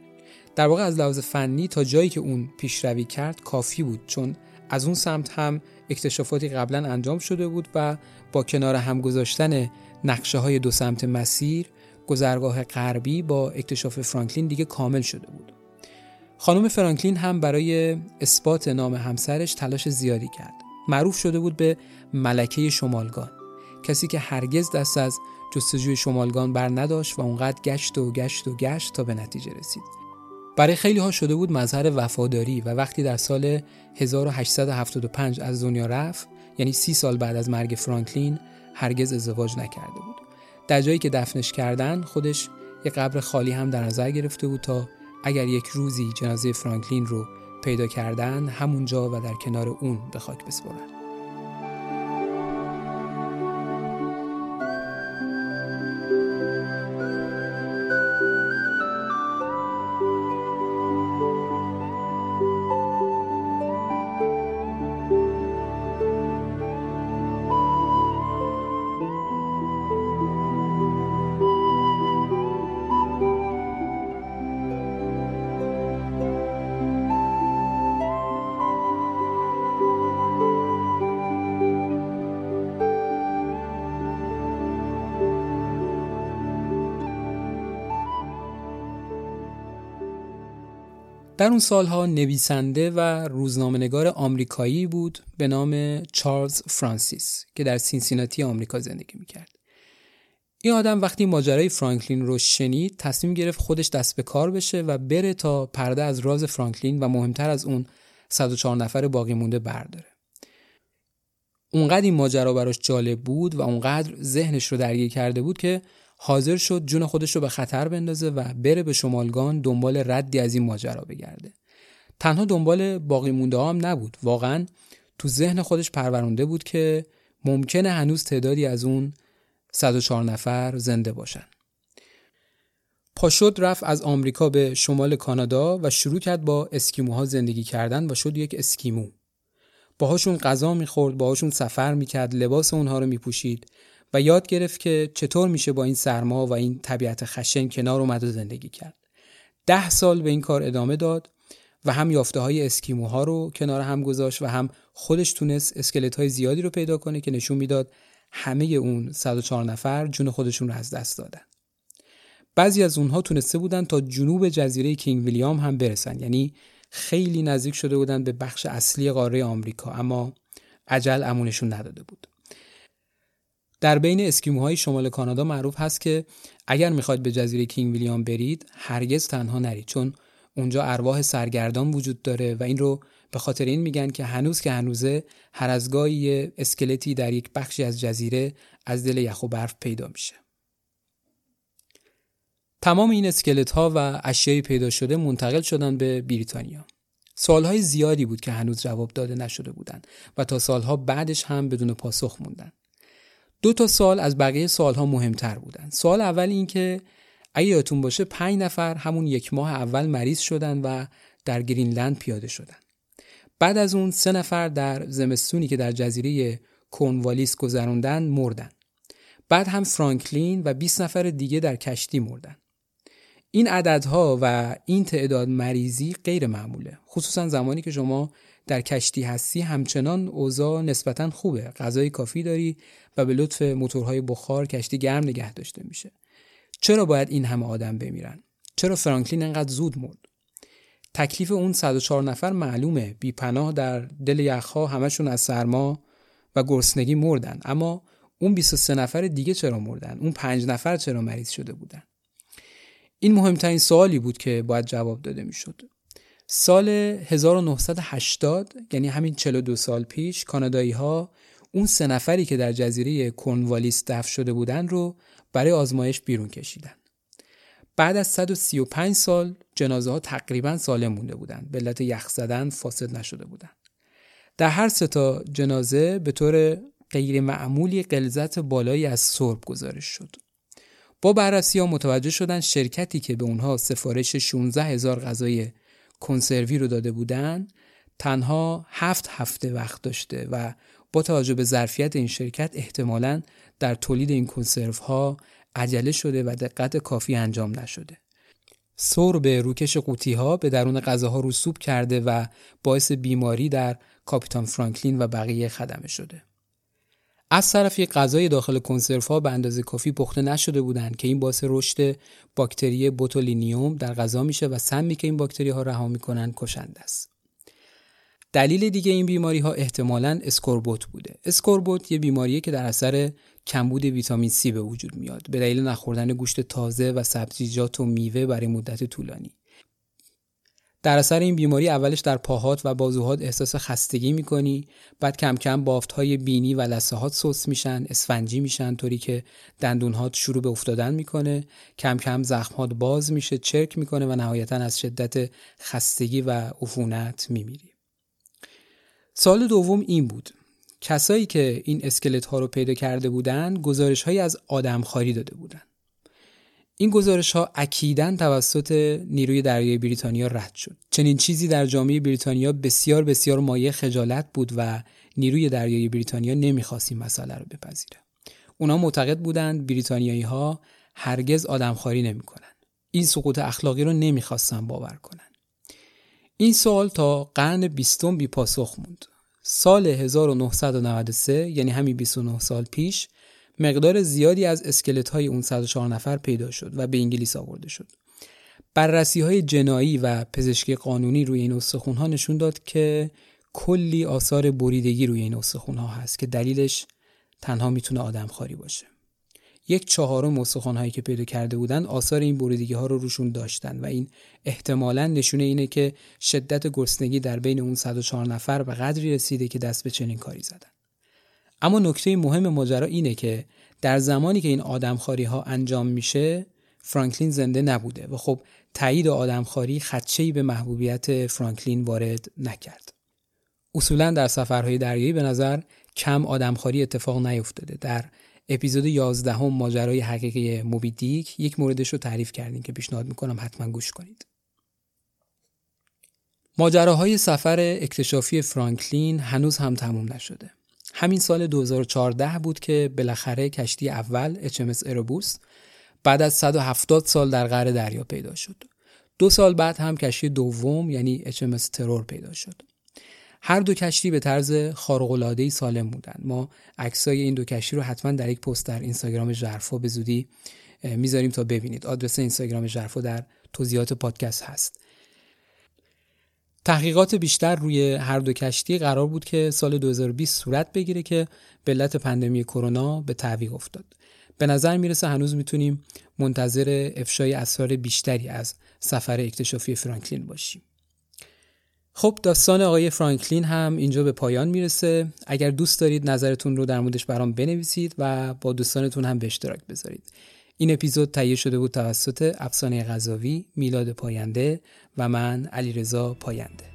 در واقع از لحاظ فنی تا جایی که اون پیشروی کرد کافی بود چون از اون سمت هم اکتشافاتی قبلا انجام شده بود و با کنار هم گذاشتن نقشه های دو سمت مسیر گذرگاه غربی با اکتشاف فرانکلین دیگه کامل شده بود. خانم فرانکلین هم برای اثبات نام همسرش تلاش زیادی کرد. معروف شده بود به ملکه شمالگان. کسی که هرگز دست از جستجوی شمالگان بر نداشت و اونقدر گشت و گشت و گشت تا به نتیجه رسید. برای خیلی ها شده بود مظهر وفاداری و وقتی در سال 1875 از دنیا رفت یعنی سی سال بعد از مرگ فرانکلین هرگز ازدواج نکرده بود. در جایی که دفنش کردن خودش یه قبر خالی هم در نظر گرفته بود تا اگر یک روزی جنازه فرانکلین رو پیدا کردن همونجا و در کنار اون به خاک در اون سالها نویسنده و روزنامهنگار آمریکایی بود به نام چارلز فرانسیس که در سینسیناتی آمریکا زندگی می‌کرد. این آدم وقتی ماجرای فرانکلین رو شنید تصمیم گرفت خودش دست به کار بشه و بره تا پرده از راز فرانکلین و مهمتر از اون 104 نفر باقی مونده برداره. اونقدر این ماجرا براش جالب بود و اونقدر ذهنش رو درگیر کرده بود که حاضر شد جون خودش رو به خطر بندازه و بره به شمالگان دنبال ردی از این ماجرا بگرده. تنها دنبال باقی مونده هم نبود. واقعا تو ذهن خودش پرورونده بود که ممکنه هنوز تعدادی از اون 104 نفر زنده باشن. پاشد رفت از آمریکا به شمال کانادا و شروع کرد با اسکیموها زندگی کردن و شد یک اسکیمو. باهاشون غذا می‌خورد، باهاشون سفر می‌کرد، لباس اونها رو میپوشید و یاد گرفت که چطور میشه با این سرما و این طبیعت خشن کنار اومد و زندگی کرد. ده سال به این کار ادامه داد و هم یافته های اسکیموها رو کنار هم گذاشت و هم خودش تونست اسکلت های زیادی رو پیدا کنه که نشون می‌داد همه اون 104 نفر جون خودشون رو از دست دادن. بعضی از اونها تونسته بودن تا جنوب جزیره کینگ ویلیام هم برسن یعنی خیلی نزدیک شده بودن به بخش اصلی قاره آمریکا اما عجل امونشون نداده بود. در بین اسکیموهای شمال کانادا معروف هست که اگر می‌خواید به جزیره کینگ ویلیام برید هرگز تنها نرید چون اونجا ارواح سرگردان وجود داره و این رو به خاطر این میگن که هنوز که هنوزه هر از گاهی اسکلتی در یک بخشی از جزیره از دل یخ و برف پیدا میشه. تمام این اسکلت ها و اشیایی پیدا شده منتقل شدن به بریتانیا. سالهای زیادی بود که هنوز جواب داده نشده بودند و تا سالها بعدش هم بدون پاسخ موندن. دو تا سال از بقیه سالها مهمتر بودن. سال اول این که اگه یادتون باشه پنج نفر همون یک ماه اول مریض شدن و در گرینلند پیاده شدن. بعد از اون سه نفر در زمستونی که در جزیره کورنوالیس گذروندن مردن. بعد هم فرانکلین و 20 نفر دیگه در کشتی مردن. این عددها و این تعداد مریضی غیر معموله. خصوصا زمانی که شما در کشتی هستی همچنان اوضاع نسبتا خوبه. غذای کافی داری و به لطف موتورهای بخار کشتی گرم نگه داشته میشه. چرا باید این همه آدم بمیرن؟ چرا فرانکلین انقدر زود مرد؟ تکلیف اون 104 نفر معلومه بی پناه در دل یخها همشون از سرما و گرسنگی مردن اما اون 23 نفر دیگه چرا مردن اون 5 نفر چرا مریض شده بودن این مهمترین سوالی بود که باید جواب داده می‌شد سال 1980 یعنی همین 42 سال پیش کانادایی ها اون سه نفری که در جزیره کورنوالیس دفن شده بودن رو برای آزمایش بیرون کشیدن. بعد از 135 سال جنازه ها تقریبا سالم مونده بودند به علت یخ زدن فاسد نشده بودند در هر سه تا جنازه به طور غیر معمولی قلزت بالایی از سرب گزارش شد. با بررسی ها متوجه شدن شرکتی که به اونها سفارش 16 هزار غذای کنسروی رو داده بودند تنها هفت هفته وقت داشته و با توجه به ظرفیت این شرکت احتمالا در تولید این کنسرو ها عجله شده و دقت کافی انجام نشده. سور به روکش قوطی ها به درون غذاها رسوب کرده و باعث بیماری در کاپیتان فرانکلین و بقیه خدمه شده. از طرفی غذای داخل کنسرو ها به اندازه کافی پخته نشده بودند که این باعث رشد باکتری بوتولینیوم در غذا میشه و سمی که این باکتری ها رها می‌کنن کشنده است. دلیل دیگه این بیماری ها احتمالاً اسکوربوت بوده. اسکوربوت یه بیماریه که در اثر کمبود ویتامین C به وجود میاد به دلیل نخوردن گوشت تازه و سبزیجات و میوه برای مدت طولانی. در اثر این بیماری اولش در پاهات و بازوهات احساس خستگی می‌کنی بعد کم کم بافت های بینی و لثه هات سست میشن اسفنجی میشن طوری که دندونهات شروع به افتادن می‌کنه کم کم زخمات باز میشه چرک می‌کنه و نهایتا از شدت خستگی و عفونت میمیری سال دوم این بود. کسایی که این اسکلت ها رو پیدا کرده بودند گزارش های از آدمخواری داده بودند این گزارش ها اکیدن توسط نیروی دریایی بریتانیا رد شد. چنین چیزی در جامعه بریتانیا بسیار بسیار مایه خجالت بود و نیروی دریایی بریتانیا نمی‌خواست این مسئله رو بپذیره. اونا معتقد بودند بریتانیایی ها هرگز آدمخواری نمی‌کنن. این سقوط اخلاقی رو نمی‌خواستن باور کنن. این سوال تا قرن بیستم بی پاسخ موند سال 1993 یعنی همین 29 سال پیش مقدار زیادی از اسکلت های اون 104 نفر پیدا شد و به انگلیس آورده شد. بررسی های جنایی و پزشکی قانونی روی این استخون ها نشون داد که کلی آثار بریدگی روی این استخون ها هست که دلیلش تنها می‌تونه آدم خاری باشه. یک چهارم استخوان‌هایی که پیدا کرده بودن آثار این بریدگی ها رو روشون داشتن و این احتمالا نشونه اینه که شدت گرسنگی در بین اون 104 نفر به قدری رسیده که دست به چنین کاری زدن اما نکته مهم ماجرا اینه که در زمانی که این آدمخواری ها انجام میشه فرانکلین زنده نبوده و خب تایید آدمخواری خدشه‌ای به محبوبیت فرانکلین وارد نکرد. اصولا در سفرهای دریایی به نظر کم آدمخواری اتفاق نیفتاده. در اپیزود 11 هم ماجرای حقیقی موبی دیک یک موردش رو تعریف کردیم که پیشنهاد می‌کنم حتما گوش کنید. ماجراهای سفر اکتشافی فرانکلین هنوز هم تموم نشده. همین سال 2014 بود که بالاخره کشتی اول HMS اروبوس بعد از 170 سال در قعر دریا پیدا شد. دو سال بعد هم کشتی دوم یعنی HMS ترور پیدا شد. هر دو کشتی به طرز خارق‌العاده‌ای سالم بودند. ما عکسای این دو کشتی رو حتما در یک پست در اینستاگرام ژرفا به زودی می‌ذاریم تا ببینید. آدرس اینستاگرام ژرفا در توضیحات پادکست هست. تحقیقات بیشتر روی هر دو کشتی قرار بود که سال 2020 صورت بگیره که به علت پندمی کرونا به تعویق افتاد. به نظر می‌رسه هنوز می‌تونیم منتظر افشای اسرار بیشتری از سفر اکتشافی فرانکلین باشیم. خب داستان آقای فرانکلین هم اینجا به پایان می‌رسه. اگر دوست دارید نظرتون رو در موردش برام بنویسید و با دوستانتون هم به اشتراک بذارید. این اپیزود تهیه شده بود توسط افسانه غذاوی میلاد پاینده و من علیرضا پاینده.